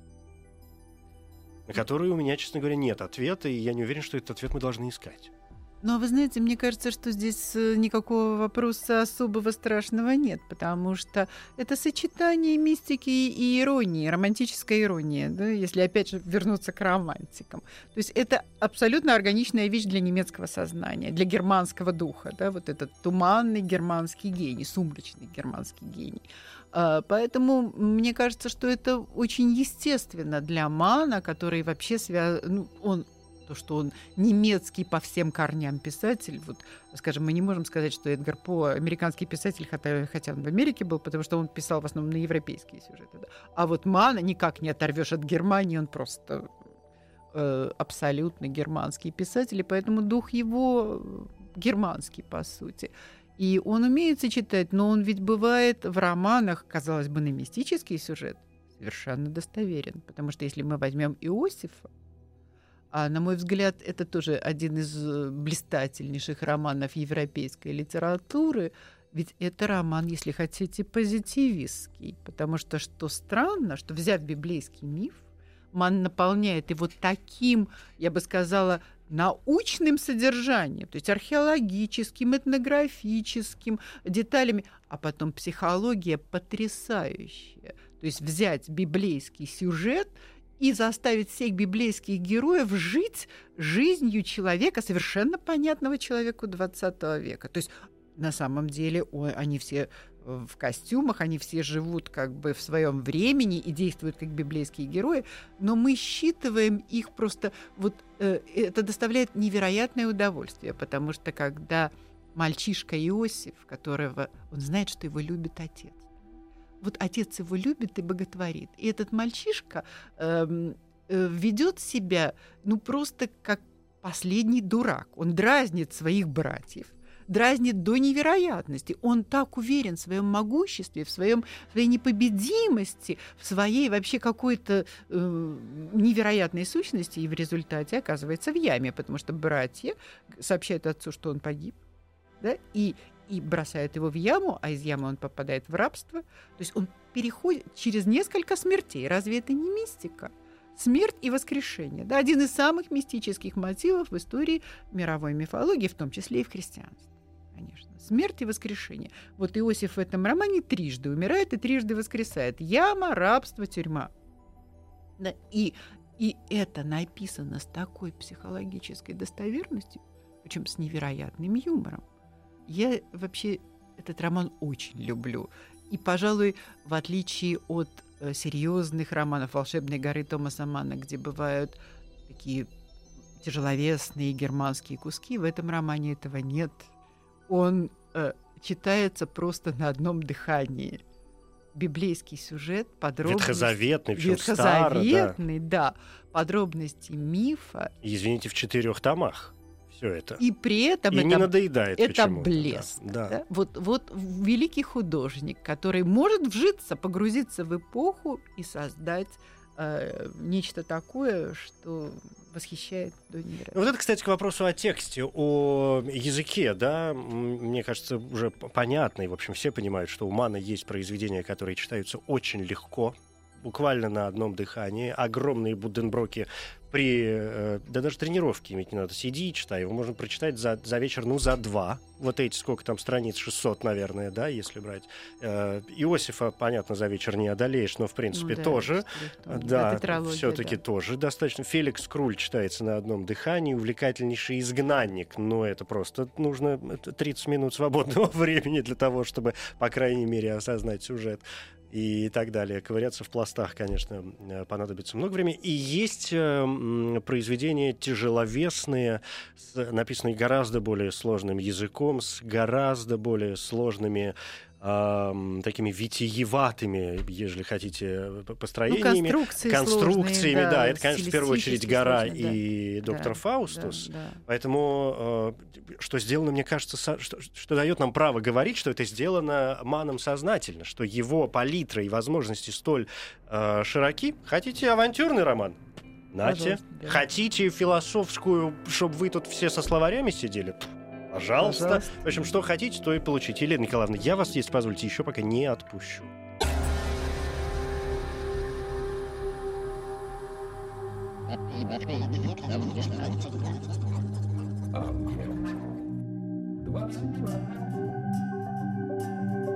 на которые у меня, честно говоря, нет ответа, и я не уверен, что этот ответ мы должны искать. Но вы знаете, мне кажется, что здесь э, никакого вопроса особого страшного нет, потому что это сочетание мистики и иронии, романтическая ирония, да, если опять же вернуться к романтикам. То есть это абсолютно органичная вещь для немецкого сознания, для германского духа, да, вот этот туманный германский гений, сумрачный германский гений. А, поэтому мне кажется, что это очень естественно для Мана, который вообще связан... Ну, он то, что он немецкий по всем корням писатель. Вот, скажем, мы не можем сказать, что Эдгар По американский писатель, хотя, хотя он в Америке был, потому что он писал в основном на европейские сюжеты. Да. А вот Мана никак не оторвешь от Германии, он просто э, абсолютно германский писатель, и поэтому дух его германский, по сути. И он умеет сочетать, но он ведь бывает в романах, казалось бы, на мистический сюжет совершенно достоверен. Потому что если мы возьмем Иосифа, а на мой взгляд, это тоже один из э, блистательнейших романов европейской литературы, ведь это роман, если хотите, позитивистский. Потому что, что странно, что взяв библейский миф, Ман наполняет его таким, я бы сказала, научным содержанием, то есть археологическим, этнографическим деталями, а потом психология потрясающая. То есть взять библейский сюжет и заставить всех библейских героев жить жизнью человека, совершенно понятного человеку 20 века. То есть на самом деле ой, они все в костюмах, они все живут как бы в своем времени и действуют как библейские герои, но мы считываем их просто вот э, это доставляет невероятное удовольствие, потому что когда мальчишка Иосиф, которого он знает, что его любит отец, вот отец его любит и боготворит, и этот мальчишка э, э, ведет себя ну просто как последний дурак, он дразнит своих братьев дразнит до невероятности. Он так уверен в своем могуществе, в своем своей непобедимости, в своей вообще какой-то э, невероятной сущности, и в результате оказывается в яме, потому что братья сообщают отцу, что он погиб, да, и и бросают его в яму, а из ямы он попадает в рабство. То есть он переходит через несколько смертей. Разве это не мистика? Смерть и воскрешение. Да, один из самых мистических мотивов в истории мировой мифологии, в том числе и в христианстве конечно. Смерть и воскрешение. Вот Иосиф в этом романе трижды умирает и трижды воскресает. Яма, рабство, тюрьма. Да, и, и это написано с такой психологической достоверностью, причем с невероятным юмором. Я вообще этот роман очень люблю. И, пожалуй, в отличие от э, серьезных романов «Волшебной горы» Томаса Мана, где бывают такие тяжеловесные германские куски, в этом романе этого нет – он э, читается просто на одном дыхании. Библейский сюжет, подробности... Ветхозаветный, причем Ветхозаветный, да. да. Подробности мифа. Извините, в четырех томах все это. И при этом и это, не надоедает это блеск. Да, да. Вот, вот великий художник, который может вжиться, погрузиться в эпоху и создать э, нечто такое, что восхищает до невероятности. Вот это, кстати, к вопросу о тексте, о языке, да, мне кажется, уже понятно, и, в общем, все понимают, что у Мана есть произведения, которые читаются очень легко, буквально на одном дыхании, огромные буденброки при, э, да даже тренировки иметь не надо, сиди и читай, его можно прочитать за, за вечер, ну, за два, вот эти, сколько там страниц, 600, наверное, да, если брать. Э, Иосифа, понятно, за вечер не одолеешь, но, в принципе, ну, да, тоже, да, все-таки да. тоже достаточно. Феликс Круль читается на одном дыхании, увлекательнейший изгнанник, но это просто нужно 30 минут свободного времени для того, чтобы, по крайней мере, осознать сюжет и так далее. Ковыряться в пластах, конечно, э, понадобится много времени. И есть э, произведения тяжеловесные, с, написанные гораздо более сложным языком, с гораздо более сложными э, такими витиеватыми, если хотите, построениями. Ну, конструкции конструкциями, сложные, да, да. Это, конечно, в первую очередь гора сложные, и да. доктор да, Фаустус. Да, да. Поэтому, э, что сделано, мне кажется, со, что, что дает нам право говорить, что это сделано маном сознательно, что его палитра и возможности столь э, широки. Хотите авантюрный роман? Нате. Да. Хотите философскую, чтобы вы тут все со словарями сидели? Пожалуйста. Пожалуйста. В общем, что хотите, то и получите. Елена Николаевна, я вас, если позволите, еще пока не отпущу.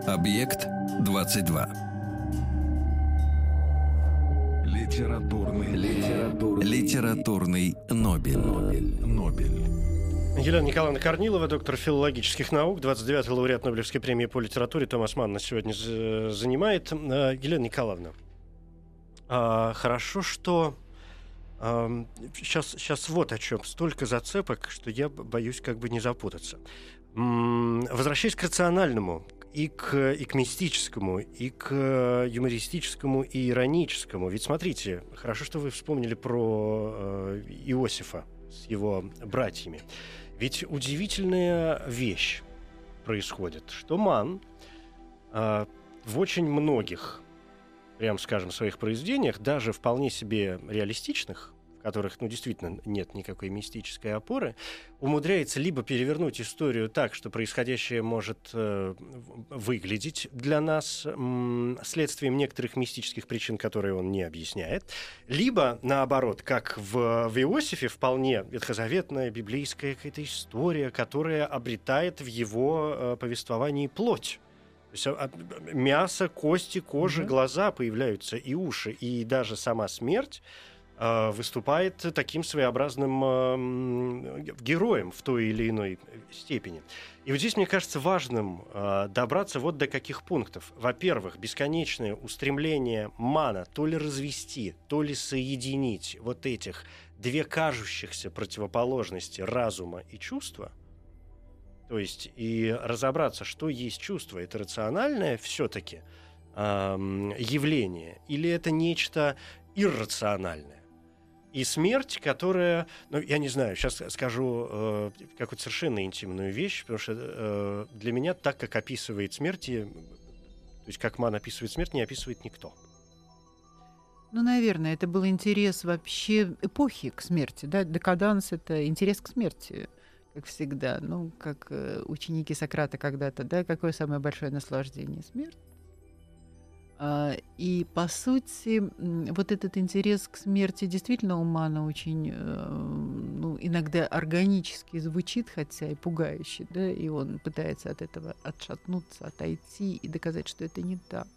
Объект 22. Литературный, литературный, литературный Нобель. Нобель. Нобель. Елена Николаевна Корнилова, доктор филологических наук, 29-й лауреат Нобелевской премии по литературе. Томас Манн на сегодня занимает. Э, Елена Николаевна, а, хорошо, что сейчас, сейчас вот о чем. Столько зацепок, что я боюсь как бы не запутаться. Возвращаясь к рациональному, и к, и к мистическому, и к юмористическому, и ироническому. Ведь смотрите, хорошо, что вы вспомнили про э, Иосифа с его братьями. Ведь удивительная вещь происходит, что Ман э, в очень многих, прям скажем, своих произведениях, даже вполне себе реалистичных, которых, ну, действительно нет никакой мистической опоры, умудряется либо перевернуть историю так, что происходящее может э, выглядеть для нас э, следствием некоторых мистических причин, которые он не объясняет, либо, наоборот, как в, в Иосифе, вполне ветхозаветная библейская какая-то история, которая обретает в его э, повествовании плоть. То есть а, мясо, кости, кожа, mm-hmm. глаза появляются и уши, и даже сама смерть выступает таким своеобразным э, героем в той или иной степени. И вот здесь, мне кажется, важным э, добраться вот до каких пунктов. Во-первых, бесконечное устремление мана то ли развести, то ли соединить вот этих две кажущихся противоположности разума и чувства. То есть и разобраться, что есть чувство. Это рациональное все-таки э, явление или это нечто иррациональное и смерть, которая, ну, я не знаю, сейчас скажу э, какую-то совершенно интимную вещь, потому что э, для меня так, как описывает смерть, то есть как Ман описывает смерть, не описывает никто. Ну, наверное, это был интерес вообще эпохи к смерти, да, декаданс — это интерес к смерти, как всегда, ну, как э, ученики Сократа когда-то, да, какое самое большое наслаждение смерть? А, и, по сути, вот этот интерес к смерти действительно у Мана очень, э, ну, иногда органически звучит, хотя и пугающе, да, и он пытается от этого отшатнуться, отойти и доказать, что это не так.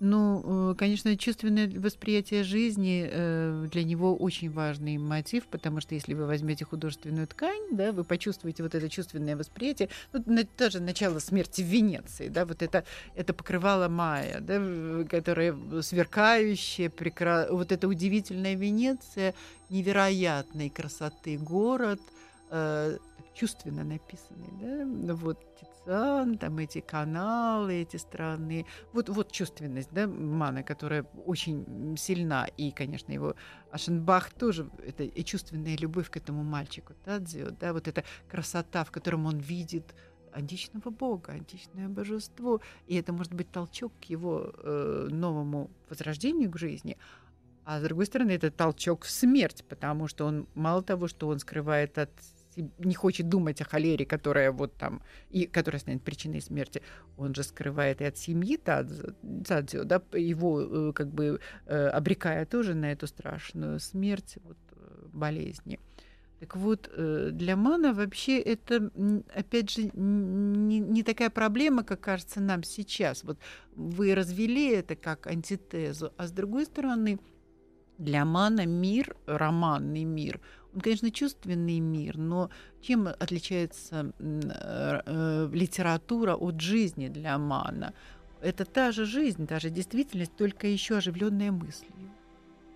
Ну, э, конечно, чувственное восприятие жизни э, для него очень важный мотив, потому что если вы возьмете художественную ткань, да, вы почувствуете вот это чувственное восприятие, ну, тоже начало смерти в Венеции, да, вот это, это покрывало Майя, да, которое сверкающее, прекра... вот эта удивительная Венеция, невероятной красоты город, э, чувственно написанный, да, вот Тициан, там эти каналы, эти странные, вот, вот чувственность, да, Мана, которая очень сильна, и, конечно, его Ашенбах тоже, это и чувственная любовь к этому мальчику, Тадзио, да, вот эта красота, в котором он видит античного бога, античное божество, и это может быть толчок к его э, новому возрождению к жизни, а с другой стороны, это толчок в смерть, потому что он мало того, что он скрывает от не хочет думать о холере, которая вот там, и которая станет причиной смерти, он же скрывает и от семьи Тадзио, да, его э, как бы э, обрекая тоже на эту страшную смерть, вот, э, болезни. Так вот, для Мана вообще это, опять же, не, не такая проблема, как кажется нам сейчас. Вот вы развели это как антитезу, а с другой стороны, для Мана мир, романный мир, конечно, чувственный мир, но чем отличается э, э, литература от жизни для Мана? Это та же жизнь, та же действительность, только еще оживленная мыслью.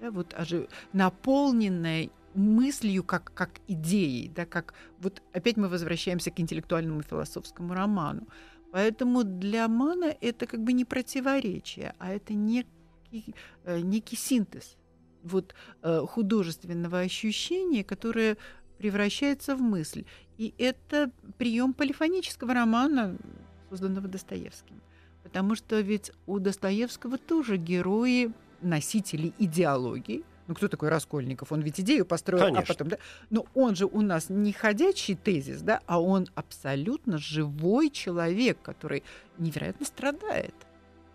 Да, вот ожив... наполненная мыслью как, как идеей, да, как вот опять мы возвращаемся к интеллектуальному философскому роману. Поэтому для Мана это как бы не противоречие, а это некий, э, некий синтез вот э, художественного ощущения, которое превращается в мысль. И это прием полифонического романа, созданного Достоевским. Потому что ведь у Достоевского тоже герои носители идеологии. Ну, кто такой Раскольников? Он ведь идею построил, а Конечно. а потом, да? Но он же у нас не ходячий тезис, да, а он абсолютно живой человек, который невероятно страдает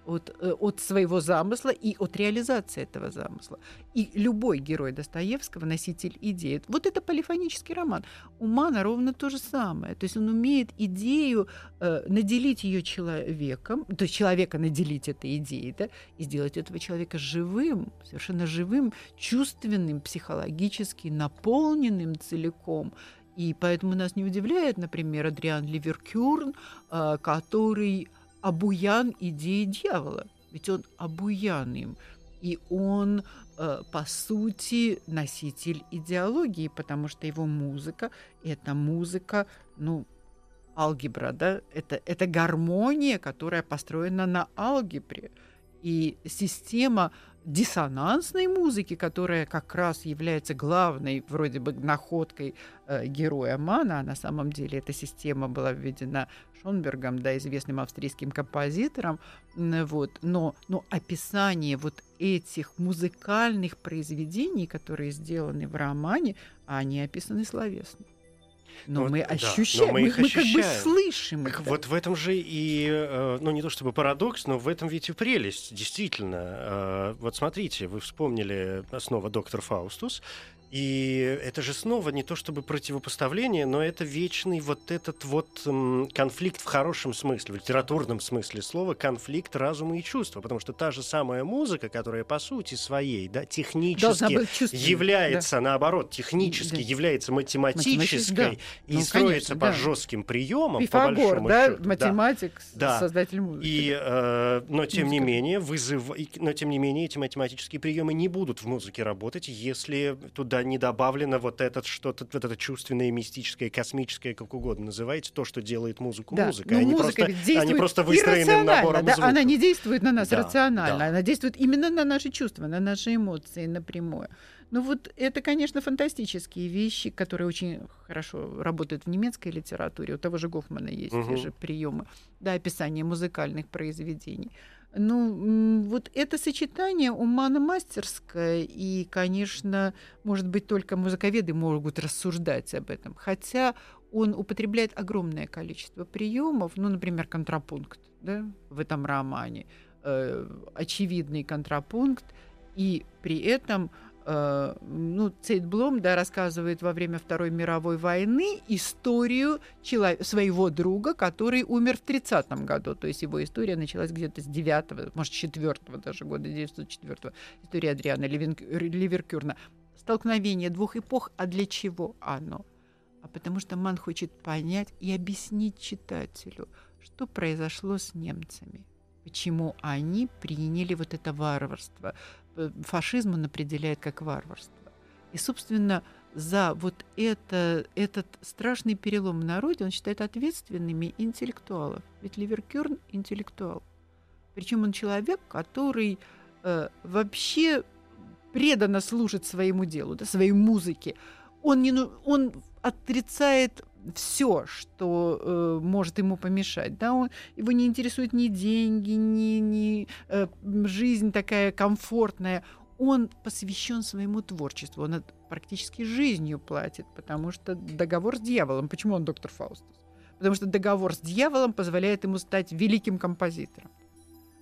от, э, от своего замысла и от реализации этого замысла. И любой герой Достоевского, носитель идеи. Вот это полифонический роман. У Мана ровно то же самое. То есть он умеет идею э, наделить ее человеком, то есть человека наделить этой идеей, да, и сделать этого человека живым, совершенно живым, чувственным, психологически наполненным целиком. И поэтому нас не удивляет, например, Адриан Ливеркюрн, э, который обуян идеей дьявола. Ведь он обуян им. И он, э, по сути, носитель идеологии, потому что его музыка — это музыка, ну, алгебра, да, это, это гармония, которая построена на алгебре. И система диссонансной музыки, которая как раз является главной вроде бы находкой э, героя Мана, а на самом деле эта система была введена Шонбергом, да, известным австрийским композитором, вот, но, но описание вот этих музыкальных произведений, которые сделаны в романе, они описаны словесно. Но Вот, мы да, ощущаем, но мы мы, их мы как бы ощущаем. слышим Так это. вот в этом же и, э, ну не то чтобы парадокс, но в этом ведь и прелесть, действительно. Э, Вот смотрите, вы вспомнили снова доктор Фаустус, и это же снова не то чтобы противопоставление, но это вечный вот этот вот м, конфликт в хорошем смысле, в литературном смысле слова, конфликт разума и чувства, потому что та же самая музыка, которая по сути своей, да, технически является, наоборот, технически Да. является Математической, математической и Ну, строится конечно, по да. жестким приемам, по Пифагор, большому да, счету. математик, Да. создатель музыки. И, э, но тем не менее, вызыв... но тем не менее, эти математические приемы не будут в музыке работать, если туда не добавлено вот этот что-то, вот это чувственное, мистическое, космическое, как угодно называйте, то, что делает музыку Да, музыкой. они музыка просто, они просто выстроены набором да, звуков. она не действует на нас Да, рационально, да. она действует именно на наши чувства, на наши эмоции напрямую. Ну вот это, конечно, фантастические вещи, которые очень хорошо работают в немецкой литературе. У того же Гофмана есть Мгм. те же приемы, да, описания музыкальных произведений. Ну, вот это сочетание умана мастерское, и, конечно, может быть, только музыковеды могут рассуждать об этом. Хотя он употребляет огромное количество приемов, ну, например, контрапункт да, в этом романе, э, очевидный контрапункт, и при этом ну, Цейтблом да, рассказывает во время Второй мировой войны историю чело- своего друга, который умер в 30 году. То есть его история началась где-то с 9 может, 4 даже года, 904 История Адриана Ливен- Ливеркюрна. Столкновение двух эпох, а для чего оно? А потому что Ман хочет понять и объяснить читателю, что произошло с немцами, почему они приняли вот это варварство. Э, Фашизм он определяет как варварство. И, собственно, за вот это, этот страшный перелом в народе он считает ответственными интеллектуалов. Ведь Ливеркюрн – интеллектуал. Причем он человек, который э, вообще преданно служит своему делу, да, своей музыке. Он, не, ну- он отрицает все, что э, может ему помешать. Да? Он, его не интересуют ни деньги, ни, ни э, жизнь такая комфортная. Он посвящен своему творчеству. Он практически жизнью платит, потому что договор с дьяволом. Почему он доктор Фаустус? Потому что договор с дьяволом позволяет ему стать великим композитором.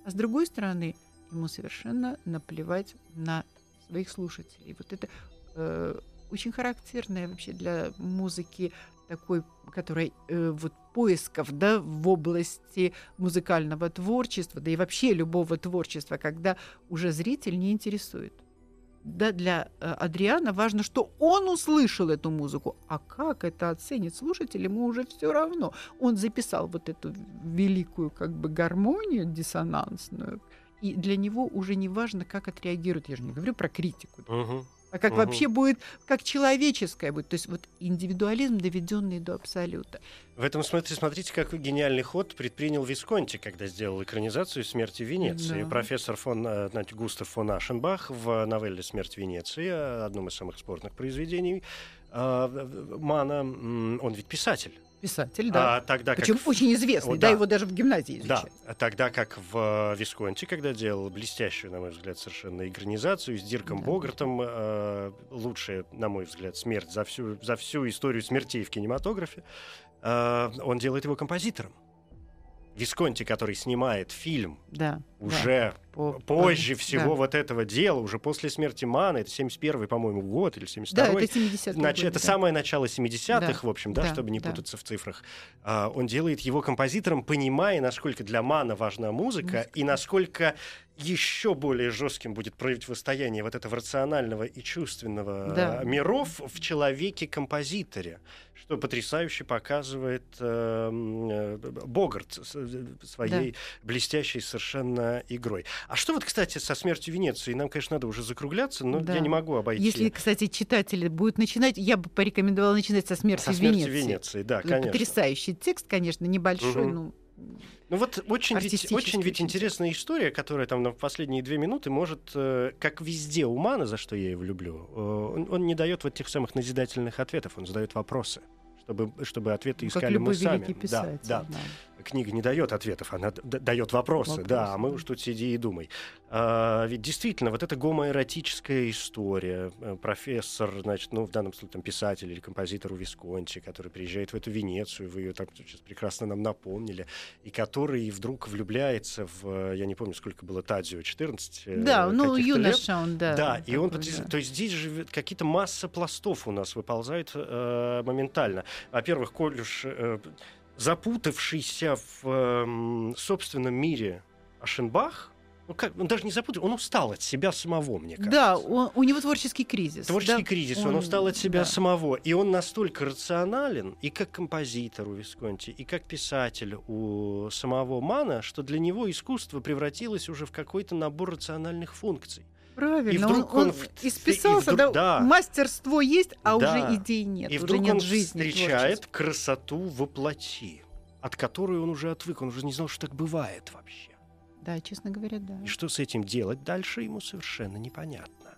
А с другой стороны, ему совершенно наплевать на своих слушателей. Вот это э, очень характерная вообще для музыки такой, которой э, вот поисков, да, в области музыкального творчества, да и вообще любого творчества, когда уже зритель не интересует. Да, для э, Адриана важно, что он услышал эту музыку, а как это оценит слушатель, ему уже все равно. Он записал вот эту великую как бы гармонию диссонансную, и для него уже не важно, как отреагирует. Я же не говорю про критику. Мгм. А как Мгм. вообще будет, как человеческое будет. То есть вот индивидуализм, доведенный до абсолюта. В этом смысле смотрите, какой гениальный ход предпринял Висконти, когда сделал экранизацию «Смерти Венеции». Да. Профессор фон, э, знаете, Густав фон Ашенбах в новелле «Смерть Венеции», одном из самых спорных произведений, э, Мана, он ведь писатель. Писатель, да. А тогда Причем как... очень известный, О, да. да. его даже в гимназии Да, изучают. а тогда как в э, Висконти, когда делал блестящую, на мой взгляд, совершенно экранизацию с Дирком Да. Богартом, э, лучшая, на мой взгляд, смерть за всю, за всю историю смертей в кинематографе, э, он делает его композитором. Висконти, который снимает фильм Да. да. уже По- позже по- всего да. вот этого дела, уже после смерти Мана, это 71-й, по-моему, год или Да, 72-й. это 70 Значит, это самое начало 70-х, Да, в общем, да, да, чтобы не да. путаться в цифрах. А, он делает его композитором, понимая, насколько для Мана важна музыка Музыка, и насколько еще более жестким будет противостояние вот этого рационального и чувственного Да. миров в человеке-композиторе, что потрясающе показывает э, м, э, Богарт э, своей блестящей совершенно игрой. А что вот, кстати, со смертью Венеции? Нам, конечно, надо уже закругляться, но Да. я не могу обойти. Если, кстати, читатели будут начинать, я бы порекомендовала начинать со смерти, со смертью Венеции. Венеции, да, Это конечно. Потрясающий текст, конечно, небольшой, Мгм. ну, Ну вот очень ведь, очень ведь интересная история, которая там на последние две минуты может, э, как везде у Мана, за что я его люблю, э, он, он не дает вот тех самых назидательных ответов, он задает вопросы, чтобы, чтобы ответы Ну, как искали мы любой сами. великий писатель. Да, да. да. Книга не дает ответов, она дает вопросы, Вопросы, да, а мы уж тут сиди и думай. А, ведь действительно, вот эта гомоэротическая история, э, профессор, значит, ну, в данном случае там, писатель или композитор у Висконти, который приезжает в эту Венецию, вы ее там сейчас прекрасно нам напомнили, и который вдруг влюбляется в, э, я не помню, сколько было Тадзио, 14 э, Да, ну, лет. юноша он, да. Да, и он, такой, да. то есть здесь же какие-то масса пластов у нас выползают э, моментально. Во-первых, коль уж э, запутавшийся в эм, собственном мире Ашенбах, ну как, он даже не запутал, он устал от себя самого, мне кажется. Да, он- у него творческий кризис. Творческий да, кризис, он, он- устал от себя да. самого. И он настолько рационален, и как композитор у Висконти, и как писатель у самого Мана, что для него искусство превратилось уже в какой-то набор рациональных функций. Правильно, И вдруг он, он он исписался, и вдруг- да, да. мастерство есть, а Да. уже идей нет, и уже вдруг нет он жизни. встречает творческой. красоту во плоти, от которой он уже отвык, он уже не знал, что так бывает вообще. Да, честно говоря, да. И что с этим делать дальше, ему совершенно непонятно.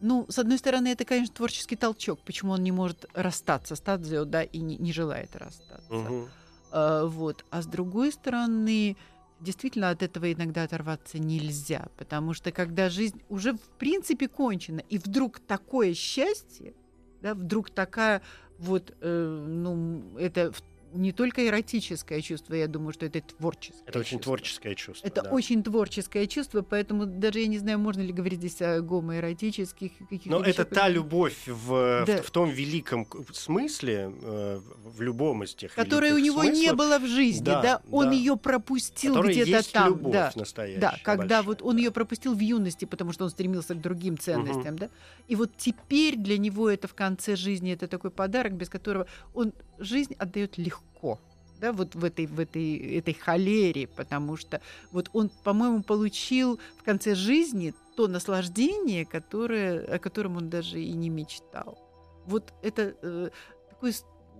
Ну, с одной стороны, это, конечно, творческий толчок, почему он не может расстаться с Тадзио, да, и не, не желает расстаться. Мгм. А, вот. А с другой стороны, действительно от этого иногда оторваться нельзя, потому что когда жизнь уже в принципе кончена, и вдруг такое счастье, да, вдруг такая вот, э, ну, это не только эротическое чувство, я думаю, что это творческое. Это очень чувство. творческое чувство. Это да. очень творческое чувство, поэтому даже я не знаю, можно ли говорить здесь о гомоэротических каких-то Но это вещах. та любовь в, Да. в, в том великом смысле, э, в любом из тех которой у него не смыслов, было в жизни, да, Да, он да. ее пропустил которая где-то там, любовь да. настоящая. Да, когда большая, вот он да. ее пропустил в юности, потому что он стремился к другим ценностям, да. И вот теперь для него это в конце жизни это такой подарок, без которого он жизнь отдает легко. Да, вот в этой, в этой, этой холере, потому что вот он, по-моему, получил в конце жизни то наслаждение, которое, о котором он даже и не мечтал. Вот это э, такое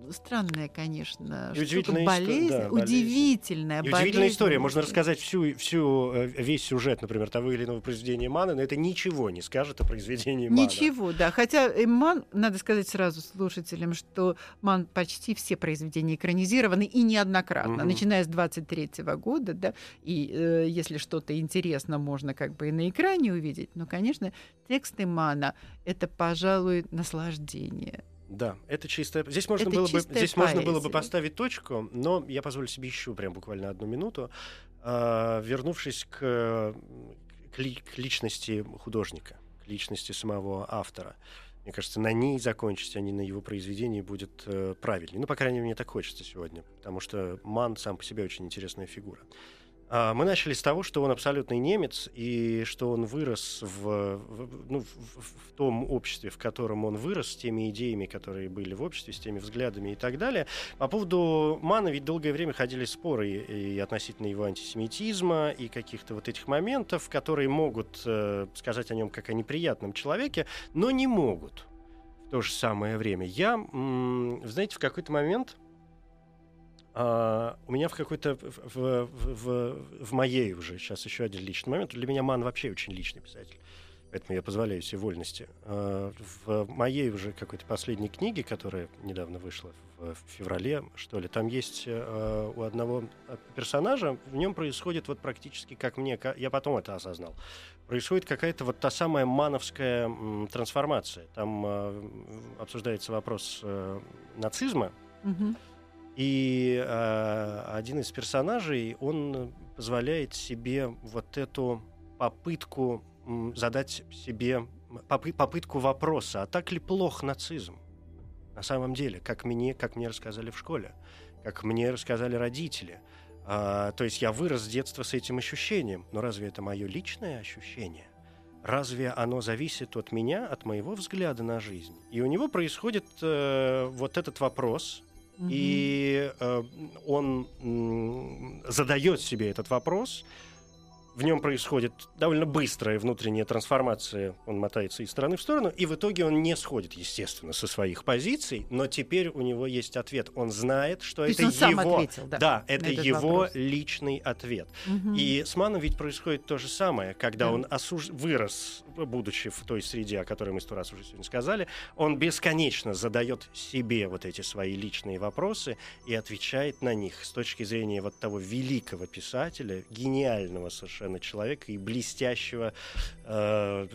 с- странное, конечно, И штука, болезнь, да, болезнь. удивительная И болезнь. удивительная история. Можно рассказать всю, всю, э, весь сюжет, например, того или иного произведения Мана, но это ничего не скажет о произведении Мана. Ничего, да. Хотя э, Ман, надо сказать сразу слушателям, что Ман почти все произведения экранизированы и неоднократно, Мгм. начиная с 23 года, да. И э, если что-то интересно, можно как бы и на экране увидеть. Но, конечно, тексты Мана это, пожалуй, наслаждение. Да, это чисто. Здесь можно Это было бы, чистая здесь можно было бы поэзия. поставить точку, но я позволю себе еще прям буквально одну минуту, а, вернувшись к, э, к ли- к личности художника, к личности самого автора. мне кажется, на ней закончить, а не на его произведении будет э, правильнее. Ну, по крайней мере, мне так хочется сегодня, потому что Ман сам по себе очень интересная фигура. А, мы начали с того, что он абсолютный немец, и что он вырос в, в, ну, в, в том обществе, в котором он вырос, с теми идеями, которые были в обществе, с теми взглядами и так далее. По поводу Мана ведь долгое время ходили споры и, и относительно его антисемитизма, и каких-то вот этих моментов, которые могут э, сказать о нем как о неприятном человеке, но не могут в то же самое время. Я, знаете, в какой-то момент а, у меня в какой-то в, в, в, в моей уже сейчас еще один личный момент. Для меня Ман вообще очень личный писатель. Поэтому я позволяю себе вольности. А, в моей уже какой-то последней книге, которая недавно вышла в, феврале, что ли, там есть а, у одного персонажа, в нем происходит вот практически как мне, я потом это осознал, происходит какая-то вот та самая мановская трансформация. Там обсуждается вопрос а, нацизма. Mm-hmm и э, один из персонажей, он позволяет себе вот эту попытку задать себе попы попытку вопроса, а так ли плох нацизм? На самом деле, как мне, как мне рассказали в школе, как мне рассказали родители. А, то есть я вырос с детства с этим ощущением. Но разве это мое личное ощущение? Разве оно зависит от меня, от моего взгляда на жизнь? И у него происходит э, вот этот вопрос, и э, он задает себе этот вопрос, в нем происходит довольно быстрая внутренняя трансформация, он мотается из стороны в сторону, и в итоге он не сходит, естественно, со своих позиций, но теперь у него есть ответ. Он знает, что То это он его, сам ответил, да, да, это его вопрос. личный ответ. Угу. И с Маном ведь происходит то же самое, когда Да. он осуж... вырос, будучи в той среде, о которой мы сто раз уже сегодня сказали, он бесконечно задает себе вот эти свои личные вопросы и отвечает на них с точки зрения вот того великого писателя, гениального совершенно человека и блестящего, э,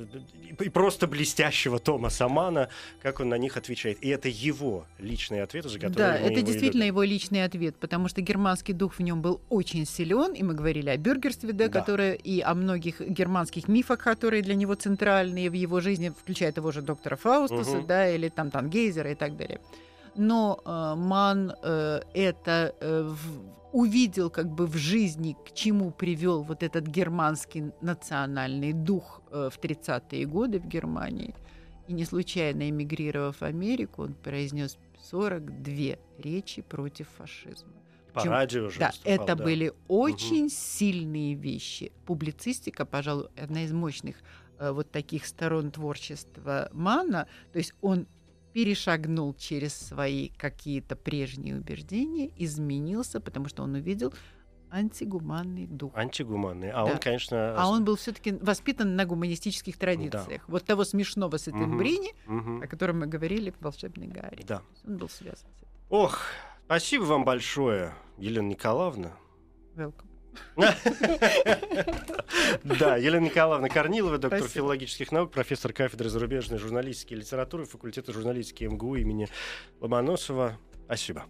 и просто блестящего Томаса Мана, как он на них отвечает. И это его личные ответы, за которые Да, это его действительно его личный ответ, потому что германский дух в нем был очень силен, и мы говорили о бюргерстве, да, Да. которое и о многих германских мифах, которые для него центральные в его жизни, включая того же доктора Фаустуса, Мгм. да, или там Тангейзера и так далее. Но э, Ман э, это э, в- увидел как бы в жизни, к чему привел вот этот германский национальный дух э, в 30-е годы в Германии. И не случайно эмигрировав в Америку, он произнес 42 речи против фашизма. По Причем- радио же Да, выступал, это да. были очень сильные вещи. Публицистика, пожалуй, одна из мощных э, вот таких сторон творчества Мана. То есть он перешагнул через свои какие-то прежние убеждения, изменился, потому что он увидел антигуманный дух. Антигуманный. А Да. он, конечно... А он был все-таки воспитан на гуманистических традициях. Вот того смешного с этой Мгм. Брини, Мгм. о котором мы говорили в «Волшебной Гарри». Да. Он был связан с этим. Ох, спасибо вам большое, Елена Николаевна. Welcome. Да, Елена Николаевна Корнилова, доктор филологических наук, профессор кафедры зарубежной журналистики и литературы факультета журналистики МГУ имени Ломоносова. Спасибо.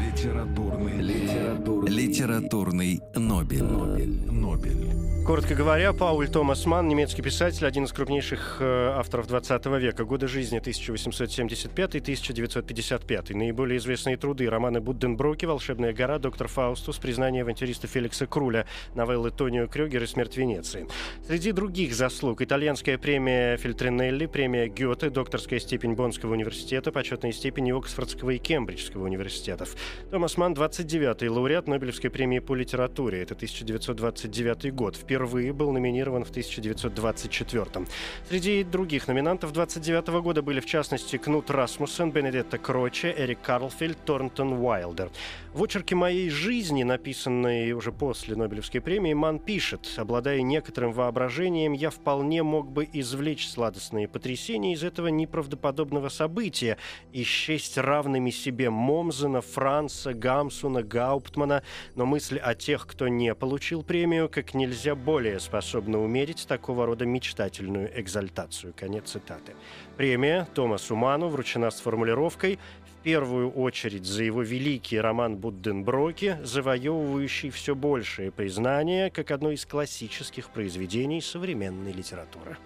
Литературный, литературный, литературный Нобель. Нобель. Нобель. Коротко говоря, Пауль Томас Манн, немецкий писатель, один из крупнейших э, авторов 20 века. Годы жизни 1875-1955. Наиболее известные труды. Романы Будденброки, «Волшебная гора», «Доктор Фаустус», «Признание авантюриста Феликса Круля», новеллы Тонио Крюгер и «Смерть Венеции». Среди других заслуг итальянская премия Фильтринелли, премия Гёте, докторская степень Боннского университета, почетные степени Оксфордского и Кембриджского университетов. Томас Манн 29-й лауреат Нобелевской премии по литературе. Это 1929 год. Впервые был номинирован в 1924. Среди других номинантов 29 года были в частности Кнут Расмуссен, Бенедетта Кроче, Эрик Карлфельд, Торнтон Уайлдер. В очерке «Моей жизни», написанной уже после Нобелевской премии, Ман пишет, обладая некоторым воображением, я вполне мог бы извлечь сладостные потрясения из этого неправдоподобного события и счесть равными себе Момзена, Франца, Гамсуна, Гауптмана, но мысль о тех, кто не получил премию, как нельзя более способна умерить такого рода мечтательную экзальтацию. Конец цитаты. Премия Томасу Ману вручена с формулировкой в первую очередь за его великий роман Будденброки, завоевывающий все большее признание как одно из классических произведений современной литературы.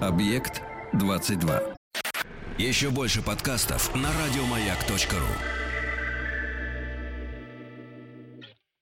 Объект 22. Еще больше подкастов на радиомаяк.ру.